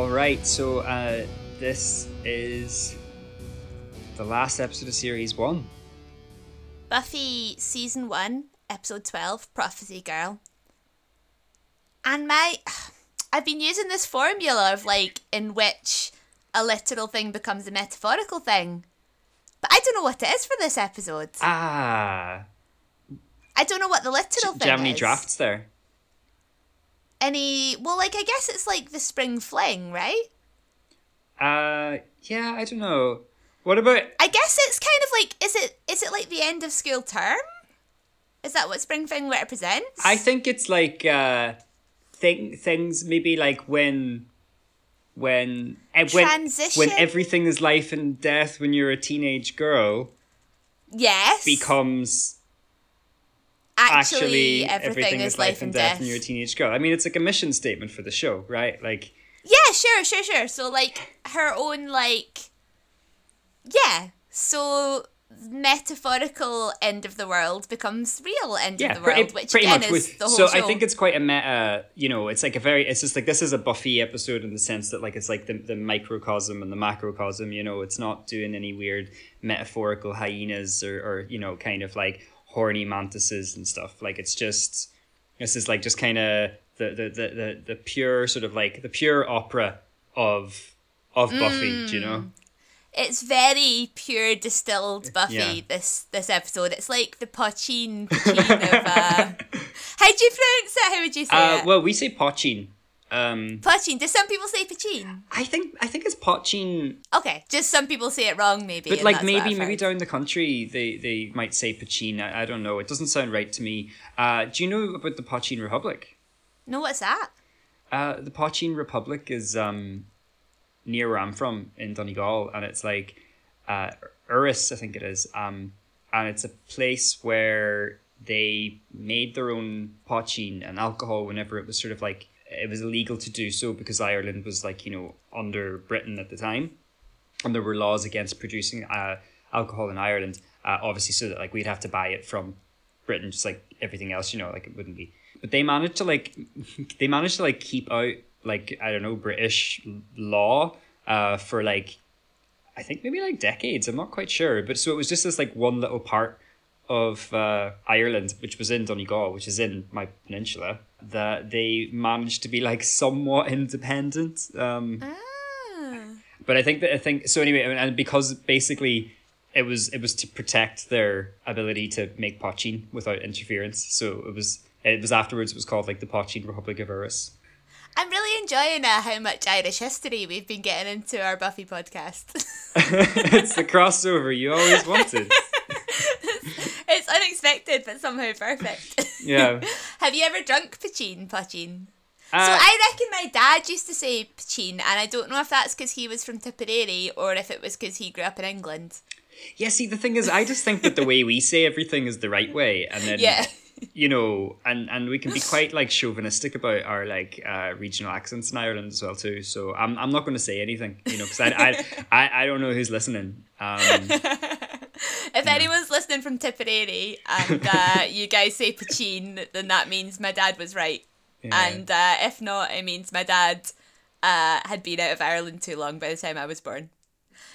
All right, so uh, this is the last episode of series one. Buffy season one, episode twelve, Prophecy Girl. And my, I've been using this formula of like in which a literal thing becomes a metaphorical thing, but I don't know what it is for this episode. Ah, I don't know what the literal do thing you have any is. drafts there? Any? Well, like I guess it's like the spring fling, right? Uh, yeah, I don't know. What about? I guess it's kind of like is it is it like the end of school term? Is that what spring fling represents? I think it's like uh, thing things maybe like when. When, eh, when Transition? when everything is life and death when you're a teenage girl yes. becomes actually, actually everything, is life and death. when you're a teenage girl. I mean, it's like a mission statement for the show, right? Like, Yeah, sure, sure, sure. So like her own like Yeah. So metaphorical end of the world becomes real end yeah, of the world, pretty, which pretty again much. is the whole so show. I think it's quite a meta. You know, it's like a very. It's just like this is a Buffy episode in the sense that like it's like the the microcosm and the macrocosm. You know, it's not doing any weird metaphorical hyenas or or you know kind of like horny mantises and stuff. Like it's just this is like just kind of the, the the the the pure sort of like the pure opera of of Buffy. Do you know? it's very pure distilled Buffy Yeah. this this episode. It's like the pochine pochine of uh How do you pronounce it? How would you say Uh, it? well, we say pochine. Um, Pochine. Do some people say pochine? I think I think it's pochine, Okay, just some people say it wrong, maybe. but like maybe maybe down the country they they might say pochine. I, I don't know. It doesn't sound right to me. Uh, do you know about the Pochine Republic? No, what's that? Uh, the Pochine Republic is um, near where I'm from in Donegal, and it's like uh, Urris, I think it is. Um, and it's a place where they made their own pochine and alcohol whenever it was sort of like it was illegal to do so because Ireland was like you know under Britain at the time, and there were laws against producing uh, alcohol in Ireland. Uh, obviously, so that like we'd have to buy it from Britain, just like everything else, you know, like it wouldn't be. But they managed to like, they managed to like keep out like I don't know British law, uh, for like, I think maybe like decades. I'm not quite sure, but so it was just this like one little part of uh, Ireland, which was in Donegal, which is in my peninsula, that they managed to be like somewhat independent. Um, Ah. but I think that I think so anyway, and- because basically it was it was to protect their ability to make pochine without interference. So it was it was afterwards it was called like the Pochine Republic of Urris. I'm really enjoying uh, how much Irish history we've been getting into our Buffy podcast. it's the crossover you always wanted. It's unexpected, but somehow perfect. Yeah. Have you ever drunk pachin, pachin? Uh, so I reckon my dad used to say pachin, and I don't know if that's because he was from Tipperary or if it was because he grew up in England. yeah, see the thing is I just think that the way we say everything is the right way and then Yeah. You know, and and we can be quite like chauvinistic about our like uh, regional accents in Ireland as well too. So I'm I'm not going to say anything, you know, because I, I I I don't know who's listening. Um, If anyone's listening from Tipperary and uh, you guys say pochine, then that means my dad was right. Yeah. And uh, if not, it means my dad uh, had been out of Ireland too long by the time I was born.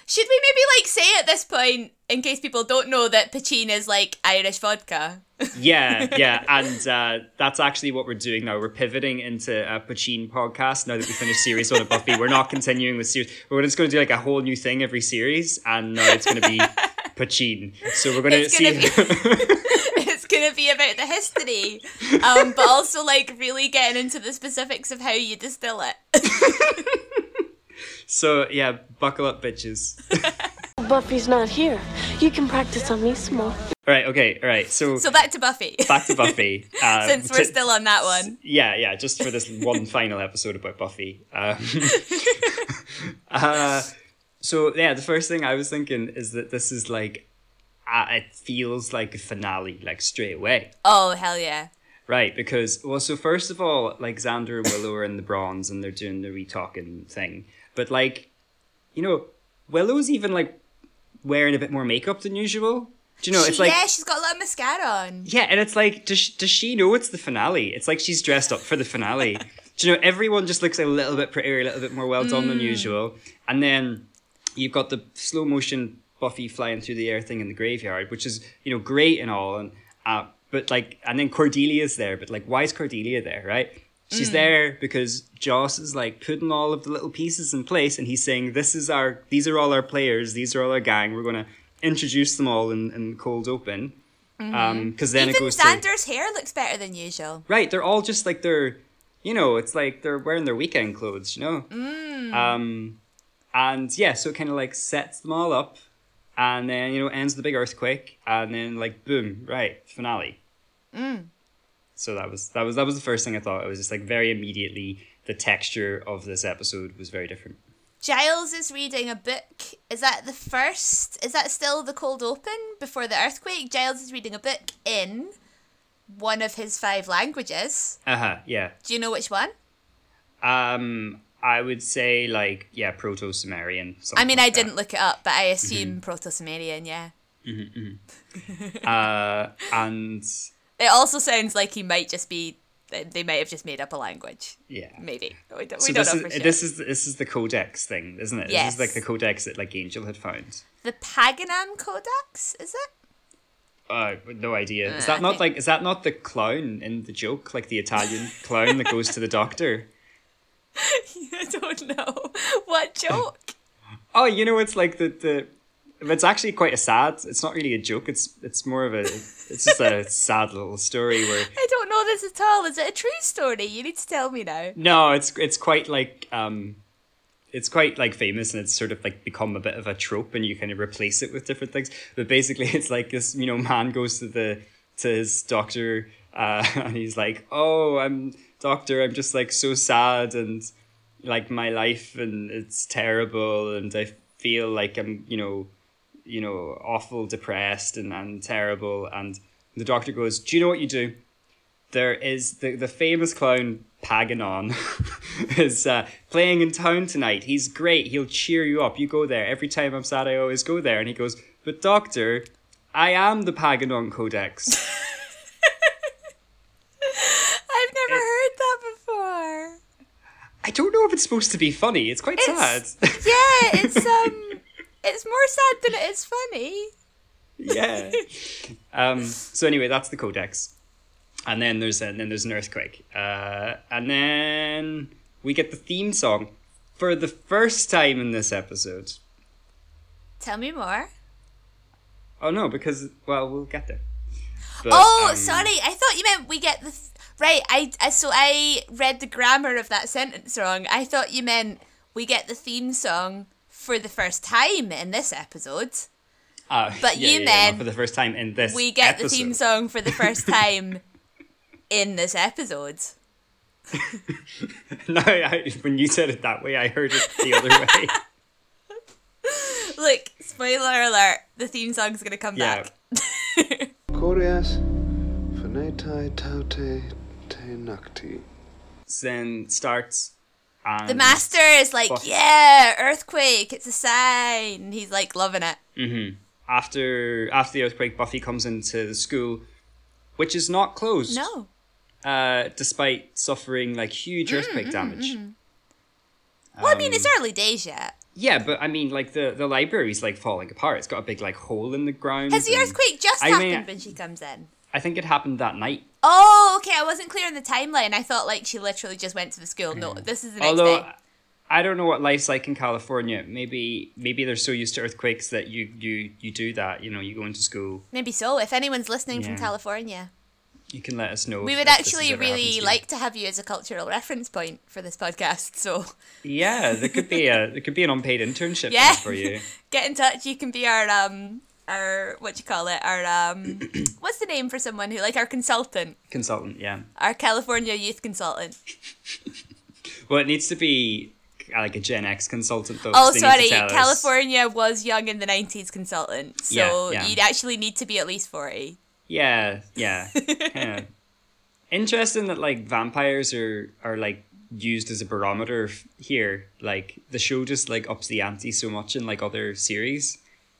Should we maybe like say at this point, in case people don't know that pochine is like Irish vodka? yeah, yeah, and uh, that's actually what we're doing now. We're pivoting into a Pachin podcast now that we finished series one of Buffy. We're not continuing with series. We're just going to do like a whole new thing every series, and now it's going to be Pachin. So we're going to see. it's gonna be about the history, um, but also like really getting into the specifics of how you distill it. So yeah, buckle up, bitches. Buffy's not here. You can practice on me small. all right, okay, all right. So, So back to Buffy. back to Buffy. Uh, Since we're t- still on that one. yeah, yeah, just for this one final episode about Buffy. Um, uh, so yeah, the first thing I was thinking is that this is like, uh, it feels like a finale, like straight away, Oh hell yeah. right? Because well, so first of all, like Xander and Willow are in the bronze and they're doing the retalking thing, but like, you know, Willow's even like wearing a bit more makeup than usual. Do you know? She- it's like yeah, she's got a lot of mascara on. yeah, and it's like, does she, does she know it's the finale? It's like she's dressed up for the finale. Do you know everyone just looks a little bit prettier, a little bit more well done Mm. than usual, and then you've got the slow motion Buffy flying through the air thing in the graveyard, which is you know great and all, and uh, but like, and then Cordelia's there, but like, why is Cordelia there, right? Mm. She's there because Joss is like putting all of the little pieces in place, and he's saying, "This is our, these are all our players, these are all our gang. We're gonna introduce them all in, in cold open." Um, because then it Even goes to Xander's hair looks better than usual. Right, they're all just like they're, you know, it's like they're wearing their weekend clothes, you know. Mm. Um, and yeah, so it kind of like sets them all up, and then you know ends the big earthquake, and then like boom, right, finale. Mm. So that was that was that was the first thing I thought. It was just like very immediately the texture of this episode was very different. Giles is reading a book. Is that the first? Is that still the cold open before the earthquake? Giles is reading a book in one of his five languages. Uh huh. Yeah. Do you know which one? Um, I would say like yeah, Proto Sumerian. I mean, like I didn't look it up, but I Mm-hmm. assume Proto-Sumerian, yeah. Uh, and It also sounds like he might just be. they- might have just made up a language. yeah. Maybe we don't, So we don't this know is for sure. this is this is the codex thing, isn't it? This Yes. is like the codex that like Angel had found. the Paganam Codex, is it? Uh, no idea. Is Uh, I that not think- like is that not the clown in the joke, like the Italian clown that goes to the doctor? I don't know. What joke? Oh, you know, it's like the the. It's actually quite a sad. It's not really a joke. It's it's more of a. It's just a sad little story where. I don't know this at all. Is it a true story? You need to tell me now. No, it's it's quite like um, it's quite like famous and it's sort of like become a bit of a trope and you kind of replace it with different things. But basically, it's like this you know man goes to the to his doctor uh, and he's like, oh, I'm doctor, I'm just like so sad and like my life and it's terrible and I feel like I'm you know you know awful depressed and, and terrible and the doctor goes, do you know what you do? there is the, the famous clown Paganon is uh, playing in town tonight. He's great. He'll cheer you up. You go there. Every time I'm sad, I always go there. And he goes, But doctor, I am the Paganon Codex. I've never heard that before. I don't know if it's supposed to be funny. It's quite It's- sad. Yeah, it's um, it's more sad than it is funny. yeah. Um, so anyway, that's the Codex. And then there's a, and then there's an earthquake. Uh, and then we get the theme song for the first time in this episode. Tell me more. Oh no, because well, we'll get there. But, oh, um, sorry. I thought you meant we get the th- right. I, I so I read the grammar of that sentence wrong. I thought you meant we get the theme song for the first time in this episode. uh, but yeah, you yeah, yeah, meant for the first time in this. We get the theme song for the first time in this episode. no, I, when you said it that way, I heard it the other way. Look, spoiler alert: the theme song's gonna come Yeah. back. Corias Phonetai Taute Te Nocti. then starts. And The master is like, yeah, earthquake, it's a sign. He's like loving it. Mm-hmm. After after the earthquake, Buffy comes into the school, which is not closed. No. Uh, despite suffering like huge Mm, earthquake damage. Well, I mean, it's Um, early days yet. Yeah, but I mean, like the the library's like falling apart. It's got a big like hole in the ground. Has the earthquake just I happened mean- when she comes in? I think it happened that night. Oh, okay. I wasn't clear on the timeline. I thought like she literally just went to the school. No, this is the next Although day. I don't know what life's like in California. Maybe maybe they're so used to earthquakes that you you you do that. You know, you go into school. Maybe so. If anyone's listening from California, You can let us know. we would if this has actually really to like to have you as a cultural reference point for this podcast. So Yeah, there could be a there could be an unpaid internship Yeah. for you. get in touch. You can be our um our what you call it our um what's the name for someone who like our consultant, Consultant, yeah. our California youth consultant. Well, it needs to be like a Gen X consultant though. Oh, 'cause they need to sorry, tell us- California was young in the nineties consultant, so Yeah, yeah. you'd actually need to be at least forty. Yeah, yeah. yeah. Interesting that like vampires are are like used as a barometer here. Like the show just like ups the ante so much in like other series.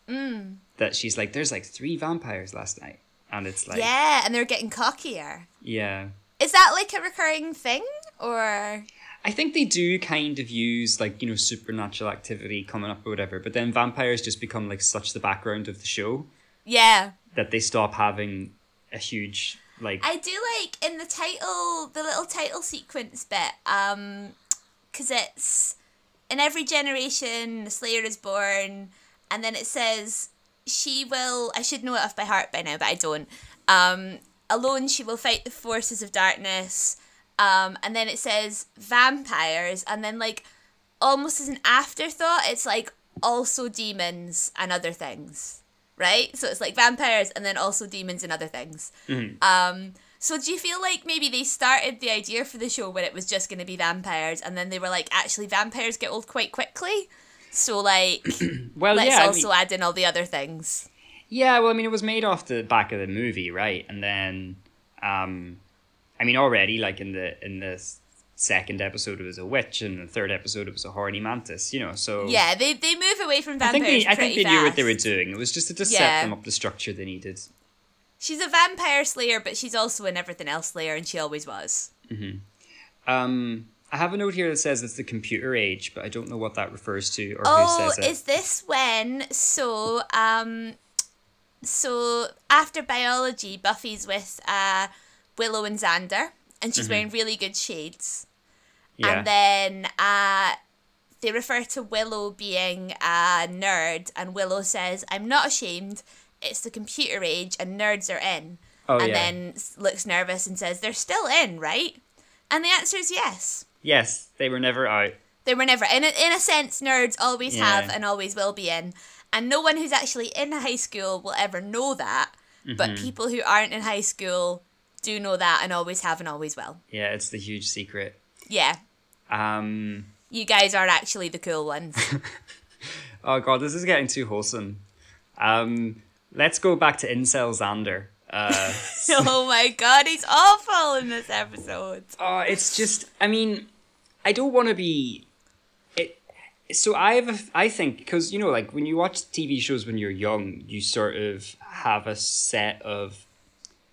Mm. That she's like, there's like three vampires last night, and it's like, yeah, and they're getting cockier. yeah. Is that like a recurring thing, Or I think they do kind of use like you know supernatural activity coming up or whatever, but then vampires just become like such the background of the show yeah. that they stop having a huge like I do like in the title, the little title sequence bit, um, because it's in every generation, the Slayer is born, and then it says she will. I should know it off by heart by now, but I don't. Um, alone, she will fight the forces of darkness. Um, and then it says vampires, and then like almost as an afterthought, it's like also demons and other things, right? So it's like vampires and then also demons and other things. Um, so do you feel like maybe they started the idea for the show when it was just going to be vampires, and then they were like, actually, vampires get old quite quickly. So like, well let's yeah I also mean- add in all the other things. Yeah, well, I mean, it was made off the back of the movie, right? And then, um, I mean, already like in the in the second episode, it was a witch, and the third episode, it was a horny mantis. You know, so Yeah, they they move away from I vampires. think they, I think pretty they knew what they were doing. It was just to just Yeah. set them up the structure they needed. She's a vampire slayer, but she's also an everything else slayer, and she always was. Um, I have a note here that says it's the computer age, but I don't know what that refers to or Oh, who says it. is this when? So, um, so after biology, Buffy's with uh, Willow and Xander, and she's wearing really good shades. Mm-hmm. yeah. And then uh, they refer to Willow being a nerd, and Willow says, "I'm not ashamed. It's the computer age, and nerds are in." Oh, and yeah. then looks nervous and says, "They're still in, right?" And the answer is yes. Yes, they were never out. They were never in a, in a sense nerds always have and always will be in. And no one who's actually in high school will ever know that. Mm-hmm. But people who aren't in high school do know that and always have and always will. Yeah, it's the huge secret. Yeah. Um, You guys are actually the cool ones. oh god, this is getting too wholesome. Um, let's go back to incel Xander. Uh, oh my god, he's awful in this episode. Oh, it's just. I mean, I don't want to be. It. So I have. A, I think because you know, like when you watch TV shows when you're young, you sort of have a set of,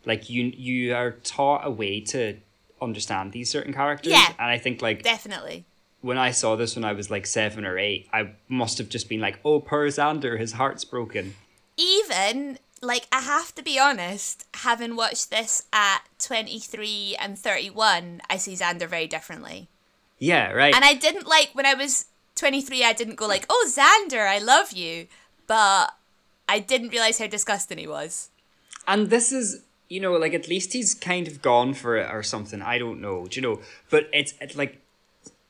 like you you are taught a way to understand these certain characters. Yeah. And I think like Definitely. when I saw this when I was like seven or eight, I must have just been like, "Oh, poor Xander, his heart's broken." Even, like, I have to be honest, having watched this at 23 and 31, I see Xander very differently. Yeah. Right. And I didn't like when I was 23, I didn't go like, "Oh, Xander, I love you." But I didn't realize how disgusting he was. And this is, you know, like at least he's kind of gone for it or something. I don't know, do you know? But it's, it's like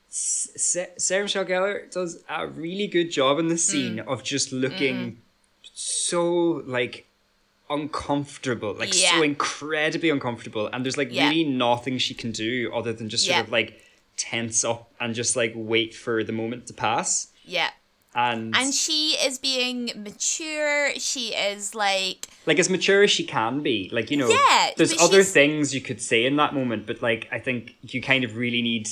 Sarah Michelle Gellar does a really good job in the scene Mm. of just looking so like uncomfortable, like so incredibly uncomfortable. And there's like Yeah. really nothing she can do other than just sort Yeah. of like tense up and just like wait for the moment to pass. Yeah. And, And she is being mature. She is like like as mature as she can be like you know Yeah, there's other she's- things you could say in that moment but like i think you kind of really need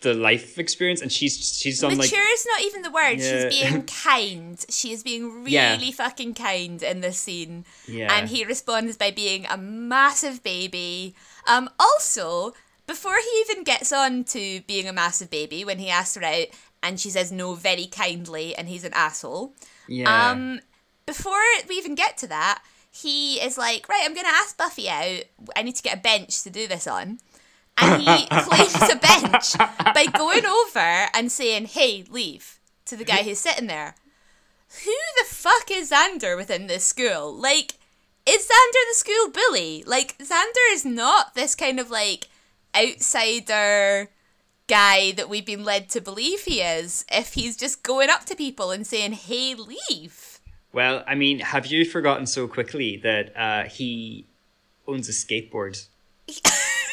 the life experience and she's she's done like mature is not even the word. Yeah. She's being kind. She is being really Yeah. fucking kind in this scene. Yeah. And he responds by being a massive baby. Um also, before he even gets on to being a massive baby, when he asks her out and she says no very kindly and he's an asshole. yeah Um, before we even get to that, he is like, right, I'm going to ask Buffy out. I need to get a bench to do this on. And he claims a bench by going over and saying, hey, leave to the guy who's sitting there. Who the fuck is Xander within this school? Like, is Xander the school bully? Like, Xander is not this kind of like outsider guy that we've been led to believe he is if he's just going up to people and saying, hey, leave. well i mean have you forgotten so quickly that uh he owns a skateboard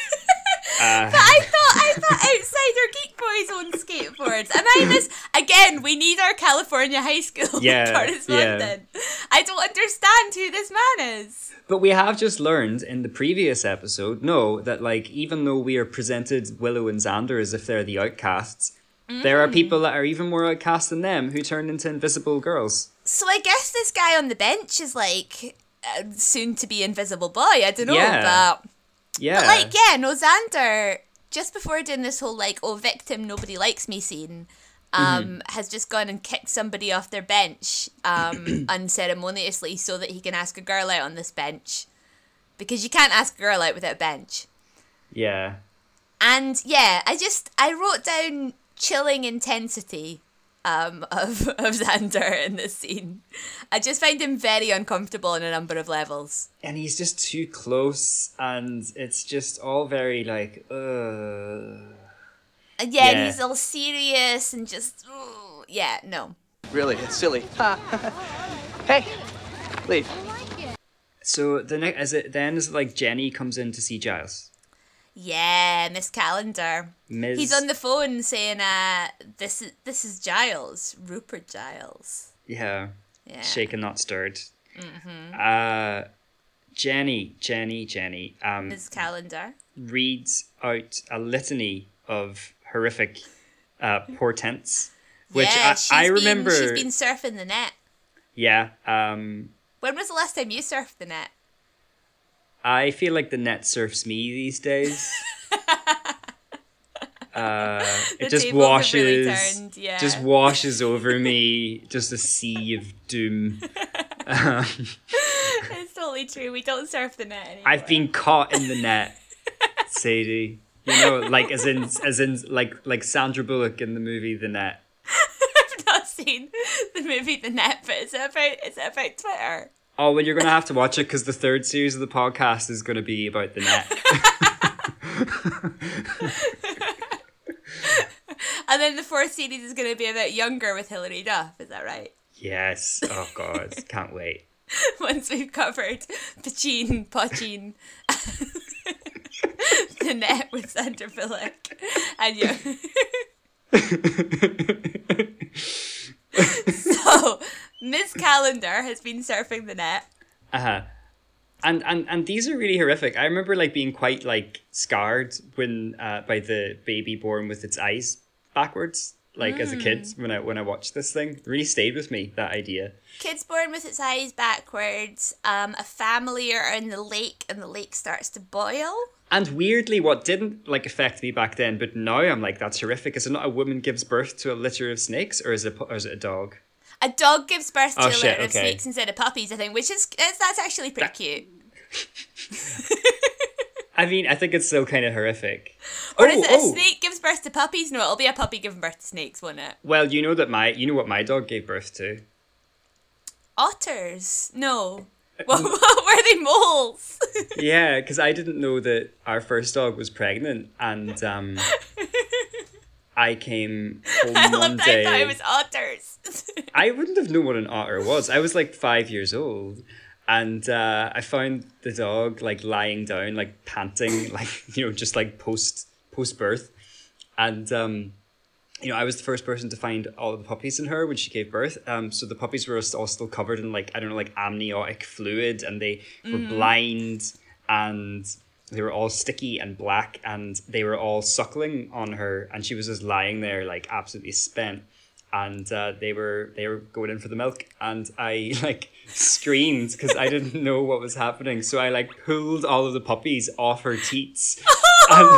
uh, But I thought I thought outsider geek boys on skateboards, and I miss again. We need our California high school Yeah, correspondent. I don't understand who this man is. but we have just learned in the previous episode no that like even though we are presented willow and xander as if they're the outcasts there Mm. are people that are even more outcast than them who turn into invisible girls So I guess this guy on the bench is like uh, soon to be invisible boy. I don't know, Yeah. but yeah but like yeah, no Xander just before doing this whole like oh victim nobody likes me scene, um, has just gone and kicked somebody off their bench um, unceremoniously so that he can ask a girl out on this bench, because you can't ask a girl out without a bench. Yeah. And yeah, I just I wrote down chilling intensity um, of of Xander in this scene. I just find him very uncomfortable on a number of levels. And he's just too close, and it's just all very like, uh. And yeah, and he's all serious and just ooh, yeah, no. Really, it's silly. Hey, leave. So the next, is it then? Is it like Jenny comes in to see Giles? Yeah, Miss Calendar. Ms. He's on the phone saying, uh, this is this is Giles, Rupert Giles. Yeah. Yeah. Shaken, not stirred. Uh, Jenny, Jenny, Jenny. Um, Miss Calendar. reads out a litany of horrific uh, portents, which yeah, I, she's I been- remember. she's been surfing the net. Yeah, um, When was the last time you surfed the net? I feel like the net surfs me these days. uh, it just really washes, turned, yeah. just washes over me, just a sea of doom. Um, It's totally true. We don't surf the net anymore. I've been caught in the net, Sadie. You know, like as in, as in, like like Sandra Bullock in the movie The Net. I've not seen the movie The Net, but it's about it's about Twitter. Oh, well, you're going to have to watch it because the third series of the podcast is going to be about the net. And then the fourth series is going to be about Younger with Hilary Duff. Is that right? yes. Oh, God. Can't wait. Once we've covered Pachin, Pachin, The Net with Sandra Bullock, and you. so, Miss Calendar has been surfing the net. Uh huh. And, and and these are really horrific. I remember like being quite like scarred when uh, by the baby born with its eyes backwards. Like as a kid when I when I watched this thing, It really stayed with me that idea. Kids born with its eyes backwards. Um, a family are in the lake, and the lake starts to boil. And weirdly, what didn't like affect me back then, but now I'm like, that's horrific. Is it not a woman gives birth to a litter of snakes, or is it or is it a dog? A dog gives birth to Oh, a litter of snakes instead of puppies, I think, which is it's, that's actually pretty cute. I mean, I think it's still kind of horrific. Or oh, is it oh. a snake gives birth to puppies? No, it'll be a puppy giving birth to snakes, won't it? Well, you know that my you know what my dog gave birth to. Otters? No. What, what were they moles? Yeah, because I didn't know that our first dog was pregnant, and um, I came home I one that I thought it was otters. I wouldn't have known what an otter was. I was like five years old. And uh, I found the dog like lying down, like panting, like you know, just like post post birth. And um, you know, I was the first person to find all the puppies in her when she gave birth. Um, so the puppies were all still covered in like I don't know, like amniotic fluid, and they were blind, and they were all sticky and black, and they were all suckling on her, and she was just lying there like absolutely spent. And uh, they were they were going in for the milk and i like screamed because i didn't know what was happening. So i like pulled all of the puppies off her teats and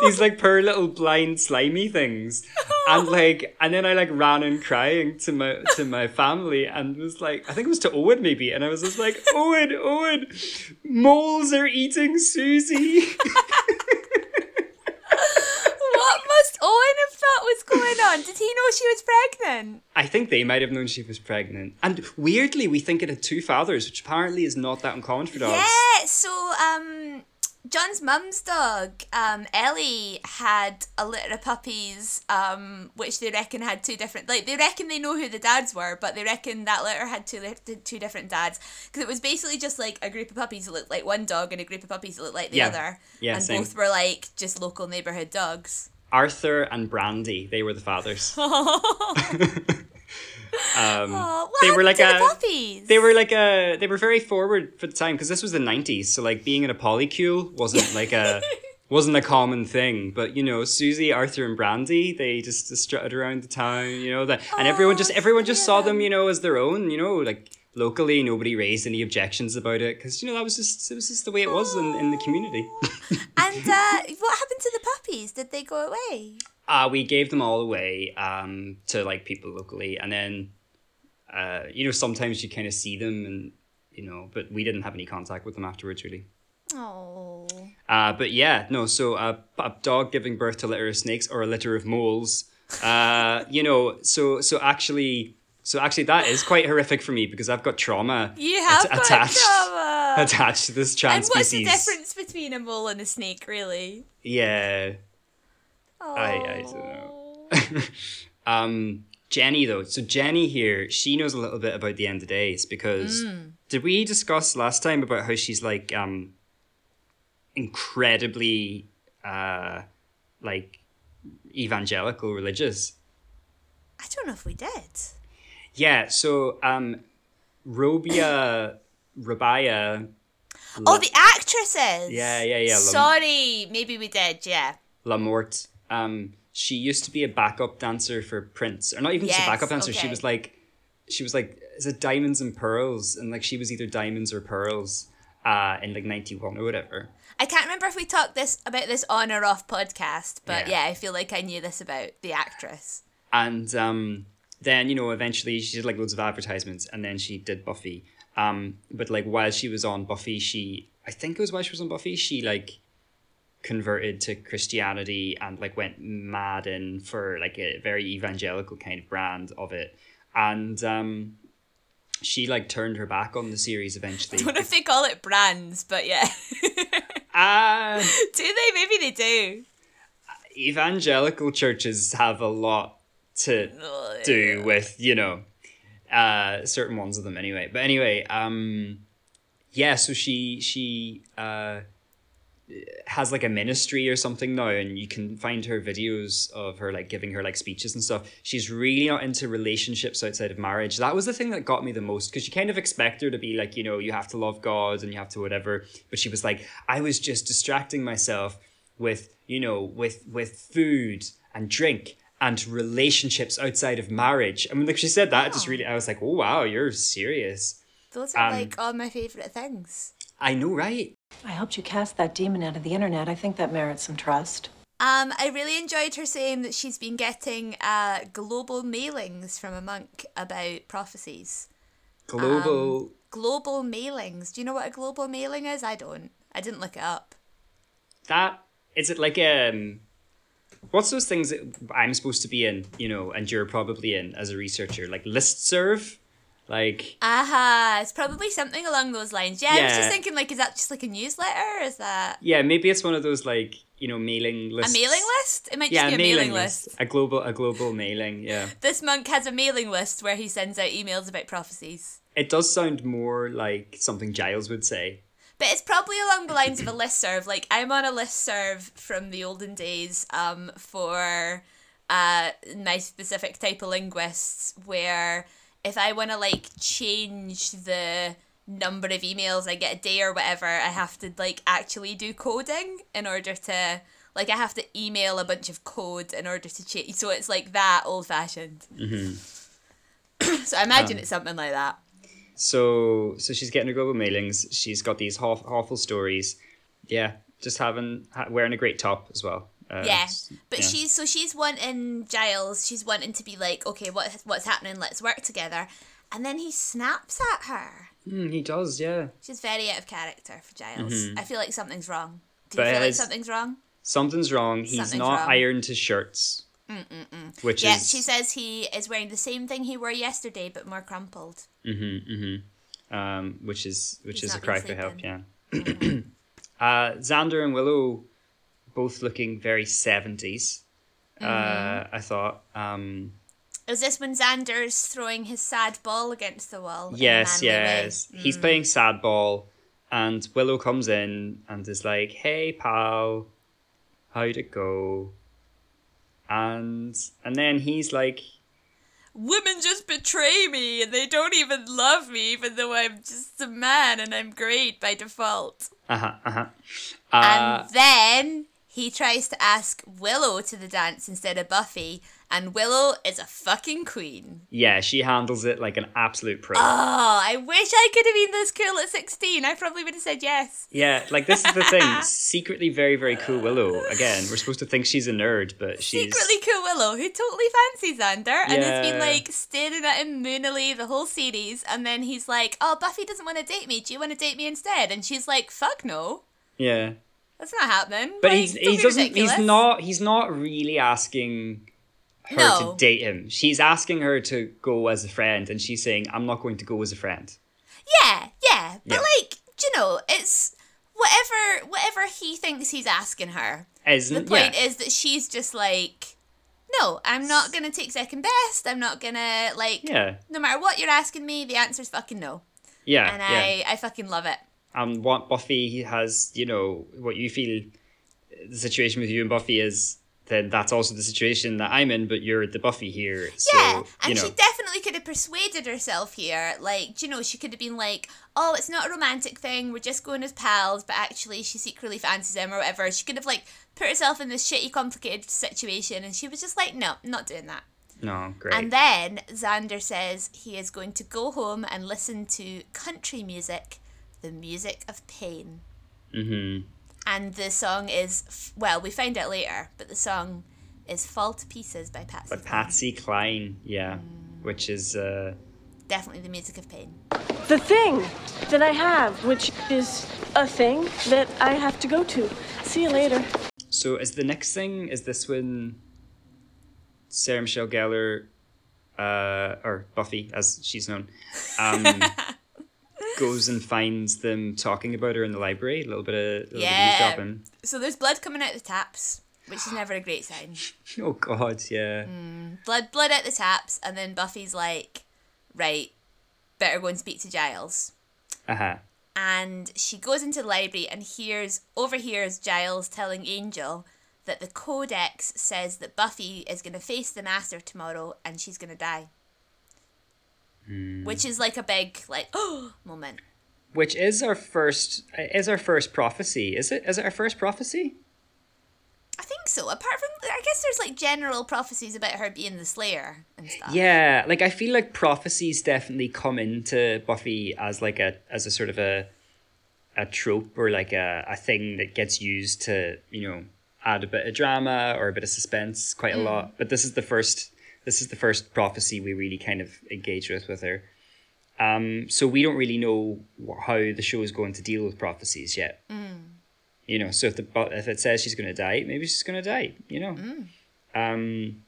these like poor little blind slimy things and like and then i like ran in crying to my to my family and was like i think it was to owen maybe and i was just like owen owen moles are eating susie what must Owen have thought was going on? Did he know she was pregnant? I think they might have known she was pregnant. And weirdly, we think it had two fathers, which apparently is not that uncommon for dogs. Yeah, so um John's mum's dog, um, Ellie, had a litter of puppies, um, which they reckon had two different. Like they reckon they know who the dads were, but they reckon that litter had two two different dads because it was basically just like a group of puppies that looked like one dog and a group of puppies that looked like the Yeah. other, Yeah, and same. both were like just local neighborhood dogs. Arthur and Brandy, they were the fathers. um, Oh, they were like a. the puppies? They were like a. They were very forward for the time because this was the nineties. So like being in a polycule wasn't like a. wasn't a common thing, but you know, Susie, Arthur, and Brandy, they just strutted around the town, you know, that, and everyone just everyone just saw them, you know, as their own, you know, like locally nobody raised any objections about it because you know that was just it was just the way it was in, in the community. And uh, what happened to the puppies? Did they go away? Uh, we gave them all away um, to like people locally, and then uh, you know sometimes you kind of see them and you know, but we didn't have any contact with them afterwards really. Oh. Uh, but yeah, no. So uh, a dog giving birth to a litter of snakes or a litter of moles. Uh, you know, so so actually, so actually that is quite horrific for me because I've got trauma. You have at- attached trauma. attached to this And trans what's the difference between a mole and a snake, really? Yeah. Oh. I- I don't know. um, Jenny though, so Jenny here, she knows a little bit about the end of days because did we discuss last time about how she's like um incredibly uh like evangelical religious? I don't know if we did. Yeah, so um Robia Rabaya Oh, the actresses. Yeah, yeah, yeah, Lam- Sorry, maybe we did. Yeah. Lamorte. Um, she used to be a backup dancer for Prince, or not even just a backup dancer. She was like, she was like, is it Diamonds and Pearls? And like, she was either Diamonds or Pearls, uh, in like ninety one or whatever. I can't remember if we talked this about this on or off podcast, but Yeah. yeah, I feel like I knew this about the actress. And um, then you know, eventually she did like loads of advertisements, and then she did Buffy. Um, but like while she was on Buffy, she I think it was while she was on Buffy, she like converted to Christianity and like went mad in for like a very evangelical kind of brand of it. And um she like turned her back on the series eventually. I don't know if they call it brands, but yeah. Ah, do they? Maybe they do. evangelical churches have a lot to do with, you know, uh certain ones of them anyway. But anyway, um yeah, so she she uh has like a ministry or something now and you can find her videos of her like giving her like speeches and stuff. She's really not into relationships outside of marriage. That was the thing that got me the most because you kind of expect her to be like you know you have to love god and you have to whatever but she was like i was just distracting myself with you know with with food and drink and relationships outside of marriage. I mean like she said that it just really i was like oh wow you're serious. Those are Um, like all my favorite things. i know right I helped you cast that demon out of the internet. I think that merits some trust. Um, I really enjoyed her saying that she's been getting uh, global mailings from a monk about prophecies. global Global mailings. Do you know what a global mailing is? I don't. I didn't look it up. that is it like um what's those things that i'm supposed to be in you know and you're probably in as a researcher like listserv like Aha, it's probably something along those lines. Yeah, I was just thinking, like, is that just like a newsletter? or Is that yeah maybe it's one of those like you know mailing lists. a mailing list? It might yeah just a be a mailing, mailing list. list. a global a global mailing yeah This monk has a mailing list where he sends out emails about prophecies. it does sound more like something giles would say But it's probably along the lines of a listserv. Like I'm on a listserv from the olden days um, for uh, my specific type of linguists, where if I want to like change the number of emails I get a day or whatever, I have to like actually do coding in order to like I have to email a bunch of code in order to change. So it's like that old fashioned. Mm-hmm. so I imagine it's something like that. so so she's getting her global mailings she's got these awful, awful stories yeah just having ha- wearing a great top as well uh, Yeah, but yeah. she's so she's wanting Giles. She's wanting to be like, okay, what what's happening? Let's work together. And then he snaps at her. Mm, he does yeah She's very out of character for Giles. I feel like something's wrong. Do you Mm-hmm. But feel like something's wrong? something's wrong. He's Something's not wrong. ironed his shirts. Which Yeah, is she says he is wearing the same thing he wore yesterday, but more crumpled. um, which is which He's is a cry for help. Yeah. sleeping. uh, Xander and Willow, both looking very 70s Mm-hmm. Uh, I thought. Um, Is this when Xander's throwing his sad ball against the wall? yes, yes. He's playing sad ball, and Willow comes in and is like, "Hey, pal, how'd it go?" And and then he's like, women just betray me and they don't even love me even though I'm just a man and I'm great by default. "Uh huh, uh huh." Uh, and then he tries to ask Willow to the dance instead of Buffy And Willow is a fucking queen. Yeah, she handles it like an absolute pro. Oh, I wish I could have been this cool at 16. I probably would have said yes. yeah, like this is the thing. Secretly very, very cool Willow. Again, we're supposed to think she's a nerd, but she's Secretly cool Willow, who totally fancies Xander and has been like staring at him moonily the whole series. And then he's like, Oh, Buffy doesn't want to date me. Do you want to date me instead? And she's like, Fuck no. Yeah. That's not happening. But Like, he's he doesn't ridiculous. he's not he's not really asking her No. to date him. She's asking her to go as a friend and she's saying, I'm not going to go as a friend. Yeah, yeah. But Yeah. like, do you know, it's whatever whatever he thinks he's asking her. Isn't The point yeah. is that she's just like, no, I'm not gonna take second best. I'm not gonna like, Yeah. no matter what you're asking me, the answer's fucking no, Yeah. and yeah. I I fucking love it. And what Buffy has, you know, what you feel the situation with you and Buffy is, then that's also the situation that I'm in, but you're the Buffy here. So, yeah, and you know, she definitely could have persuaded herself here. Like, do you know, she could have been like, "Oh, it's not a romantic thing. We're just going as pals," but actually, she secretly fancies him or whatever. She could have like put herself in this shitty, complicated situation, and she was just like, "No, I'm not doing that." no, great. And then Xander says he is going to go home and listen to country music, the music of pain. mm-hmm. And the song is, well, we find out later, but the song is Fall to Pieces by Patsy. But Cline. Patsy Cline, yeah, which is, uh, Definitely the music of pain. The thing that I have, which is a thing that I have to go to. See you later. so is the next thing, is this when Sarah Michelle Gellar, uh, or Buffy, as she's known, um, goes and finds them talking about her in the library, a little bit of, a little Yeah. bit of. So there's blood coming out the taps, which is never a great sign. Oh god, yeah. Blood, blood out the taps, and then Buffy's like, right, better go and speak to Giles. Uh-huh. and she goes into the library and hears overhears Giles telling Angel that the codex says that Buffy is going to face the master tomorrow and she's going to die. Mm. Which is like a big like oh moment. Which is our first is our first prophecy. Is it is it our first prophecy? I think so. Apart from I guess there's like general prophecies about her being the slayer and stuff. Yeah, like I feel like prophecies definitely come into Buffy as like a as a sort of a a trope or like a, a thing that gets used to, you know, add a bit of drama or a bit of suspense quite a mm. lot. But this is the first this is the first prophecy we really kind of engage with with her. Um, so we don't really know how the show is going to deal with prophecies yet. You know, so if the if it says she's going to die, maybe she's going to die. You know, um,